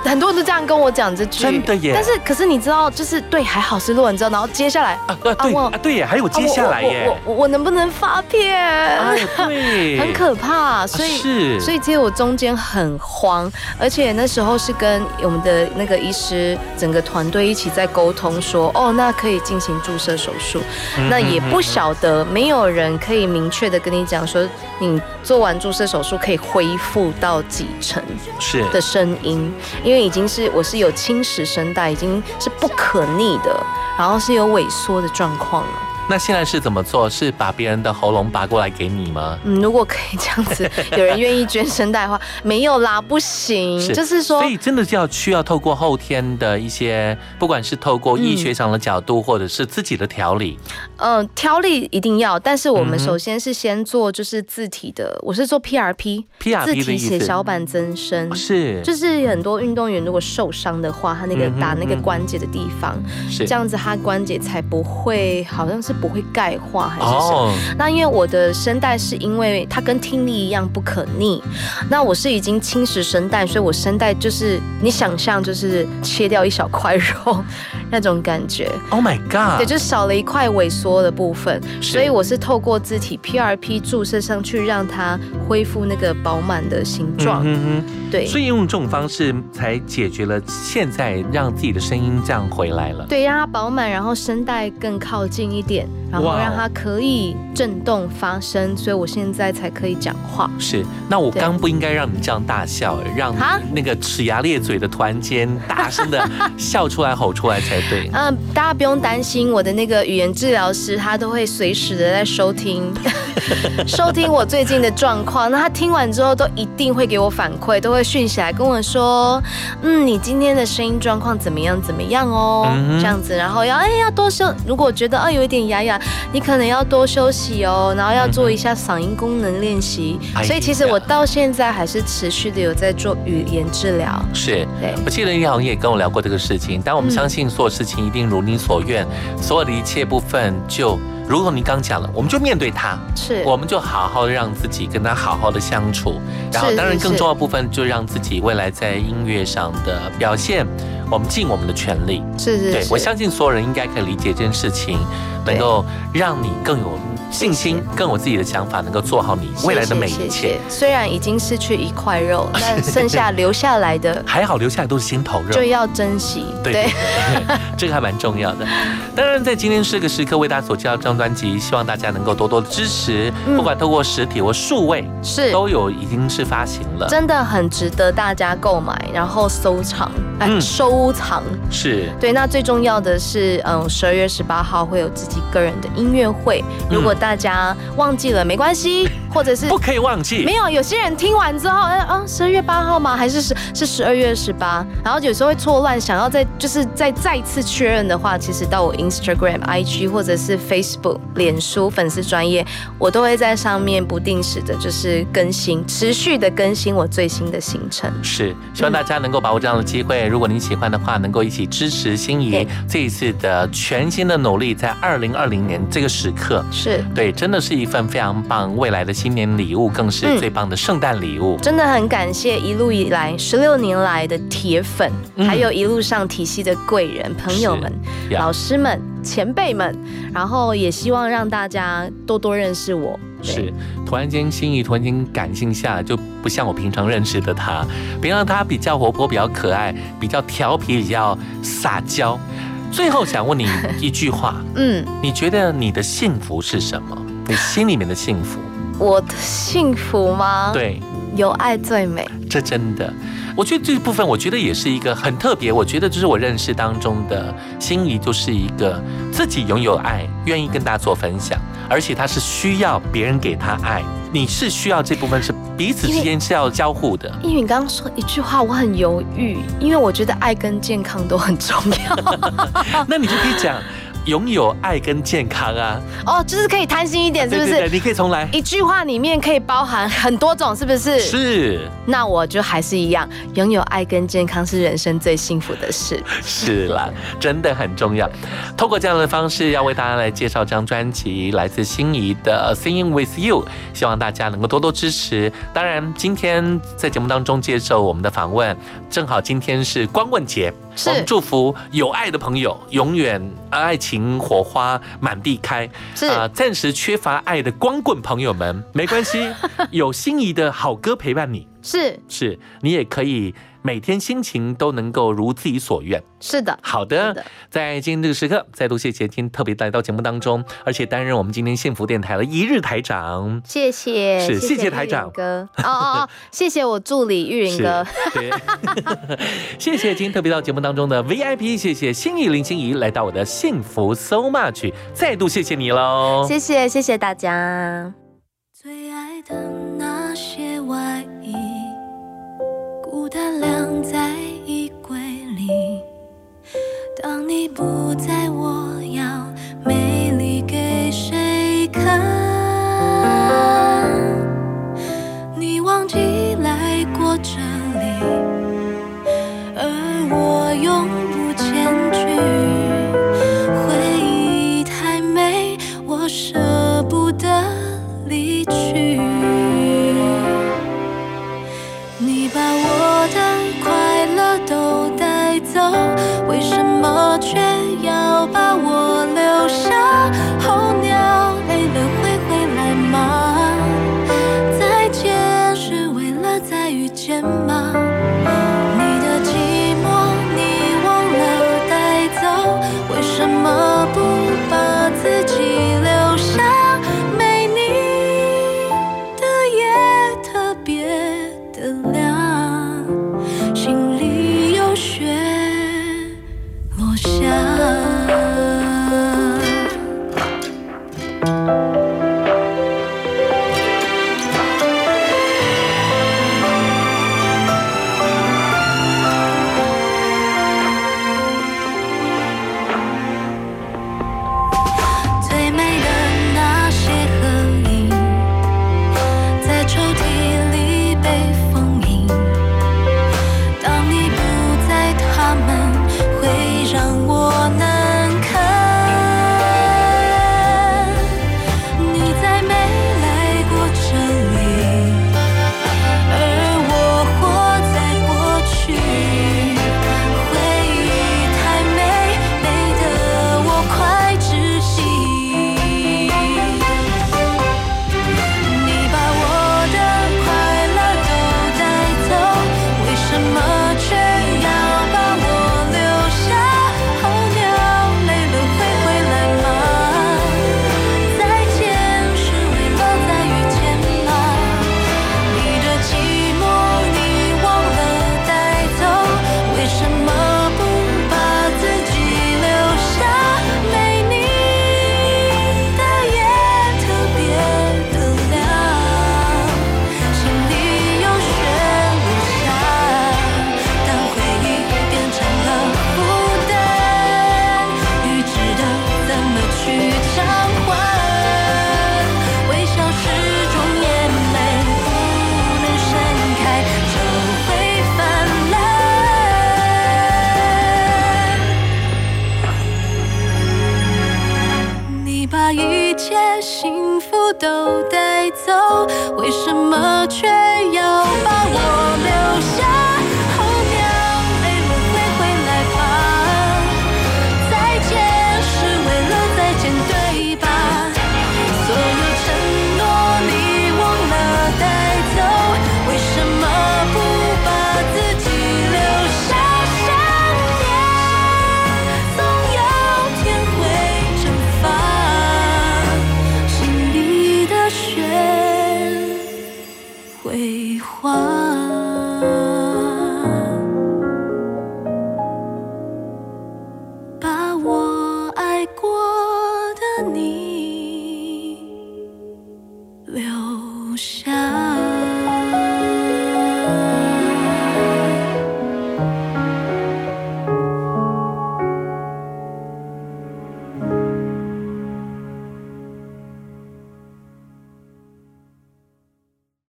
很多人都这样跟我讲这句，真的耶。但是可是你知道，就是对，还好是录完之后，然后接下来啊对我啊对耶，还有接下来耶。啊我我能不能发片？哎对。很可怕，所以、是。所以其实我中间很慌，而且那时候是跟我们的那个医师整个团队一起在沟通说，哦，那可以进行注射手术，嗯那也不晓得，没有人可以明确的跟你讲说，你做完注射手术可以恢复到几成。是。的声音，因为已经是我是有侵蚀声带，已经是不可逆的，然后是有萎缩的状况了。那现在是怎么做？是把别人的喉咙拔过来给你吗？嗯，如果可以这样子，有人愿意捐声带的话，没有啦，不行，就是说所以真的是要需要透过后天的一些，不管是透过医学上的角度，或者是自己的调理，嗯，调理一定要，但是我们首先是先做就是字体的，我是做 PRP，PRP 字体的意思血小板增生，是。就是很多运动员如果受伤的话，他那个打那个关节的地方，是。这样子他关节才不会好像是不会钙化还是什么。哦那因为我的声带是因为它跟听力一样不可逆，那我是已经侵蚀声带，所以我声带就是你想象就是切掉一小块肉那种感觉。Oh my god！对，就少了一块萎缩的部分，所以我是透过自体 PRP 注射上去，让它恢复那个饱满的形状。嗯哼对所以用这种方式才解决了现在让自己的声音这样回来了。对，让它饱满，然后声带更靠近一点，然后让它可以震动发声，所以我现在才可以讲话。是，那我刚不应该让你这样大笑，让那个齿牙咧嘴的突然间大声的笑出来、吼出来才对。嗯，大家不用担心，我的那个语言治疗师他都会随时的在收听，收听我最近的状况。那他听完之后都一定会给我反馈，都会讯息来跟我说，嗯，你今天的声音状况怎么样怎么样哦，嗯这样子，然后要哎要多休，如果觉得哦有一点哑哑，你可能要多休息哦，然后要做一下嗓音功能练习。哎呀。所以其实我到现在还是持续的有在做语言治疗。是。对，我记得你好像也跟我聊过这个事情，但我们嗯。相信所有事情一定如你所愿，所有的一切部分就如同你刚讲了，我们就面对它，是。我们就好好的让自己跟他好好的相处，然后当然更重要的部分就让自己未来在音乐上的表现，我们尽我们的全力。对是是对我相信所有人应该可以理解这件事情，能够让你更有信心，跟我自己的想法，能够做好你未来的每一切。虽然已经失去一块肉，但剩下留下来的 还好留下来都是心头肉，就要珍惜。对对对，这个还蛮重要的。当然，在今天这个时刻为大家所介绍这张专辑，希望大家能够多多的支持，嗯不管透过实体或数位，是都有已经是发行了。真的很值得大家购买，然后收藏，哎，嗯收藏。是对，那最重要的是，嗯，十二月十八号会有自己个人的音乐会。如果大家忘记了，没关系，或者是不可以忘记。没有，有些人听完之后，哎啊，十二月八号吗？还是十是十二月十八？然后有时候会错乱，想要再就是再再次确认的话，其实到我 Instagram、IG 或者是 Facebook、脸书粉丝专业，我都会在上面不定时的，就是更新，持续的更新我最新的行程。是，希望大家能够把握这样的机会。如果你喜欢的话，能够一起支持心仪这一次的全新的努力，在二零二零年这个时刻，是对，真的是一份非常棒未来的新年礼物，更是嗯最棒的圣诞礼物。真的很感谢一路以来十六年来的铁粉，嗯还有一路上体系的贵人、朋友们、老师们、前辈们，然后也希望让大家多多认识我。是，突然间心仪突然间感性下来，就不像我平常认识的他。平常他比较活泼，比较可爱，比较调皮，比较撒娇。最后想问你一句话，嗯，你觉得你的幸福是什么？你心里面的幸福？我的幸福吗？，对，有爱最美。这真的，我觉得这部分，我觉得也是一个很特别。我觉得就是我认识当中的心仪，就是一个自己拥有爱，愿意跟大家做分享，而且他是需要别人给他爱。你是需要这部分是彼此之间是要交互的。因为你刚刚说一句话，我很犹豫，因为我觉得爱跟健康都很重要。那你就可以讲拥有爱跟健康啊，哦，就是可以贪心一点，是不是？对对对你可以重来。一句话里面可以包含很多种，是不是？是。那我就还是一样，拥有爱跟健康是人生最幸福的事。是啦，真的很重要。透过这样的方式，要为大家来介绍这张专辑，来自心仪的《Singing with You》，希望大家能够多多支持。当然，今天在节目当中接受我们的访问，正好今天是光棍节，是我们祝福有爱的朋友永远爱情火花满地开。是啊、暂时缺乏爱的光棍朋友们，没关系，有心仪的好歌陪伴你。是是你也可以每天心情都能够如自己所愿。是的，好的，在今天这个时刻，再度谢谢今天特别来到节目当中，而且担任我们今天幸福电台的一日台长。谢谢，是谢谢台长哥。哦哦哦，谢谢我助理玉林哥。对，谢谢今天特别到节目当中的 VIP，谢谢心仪林心怡来到我的幸福 so much，再度谢谢你喽。谢谢谢谢大家。最爱的那些外衣，孤单晾在衣柜里。当你不在，我要美丽给谁看？你忘记来过这里，而我永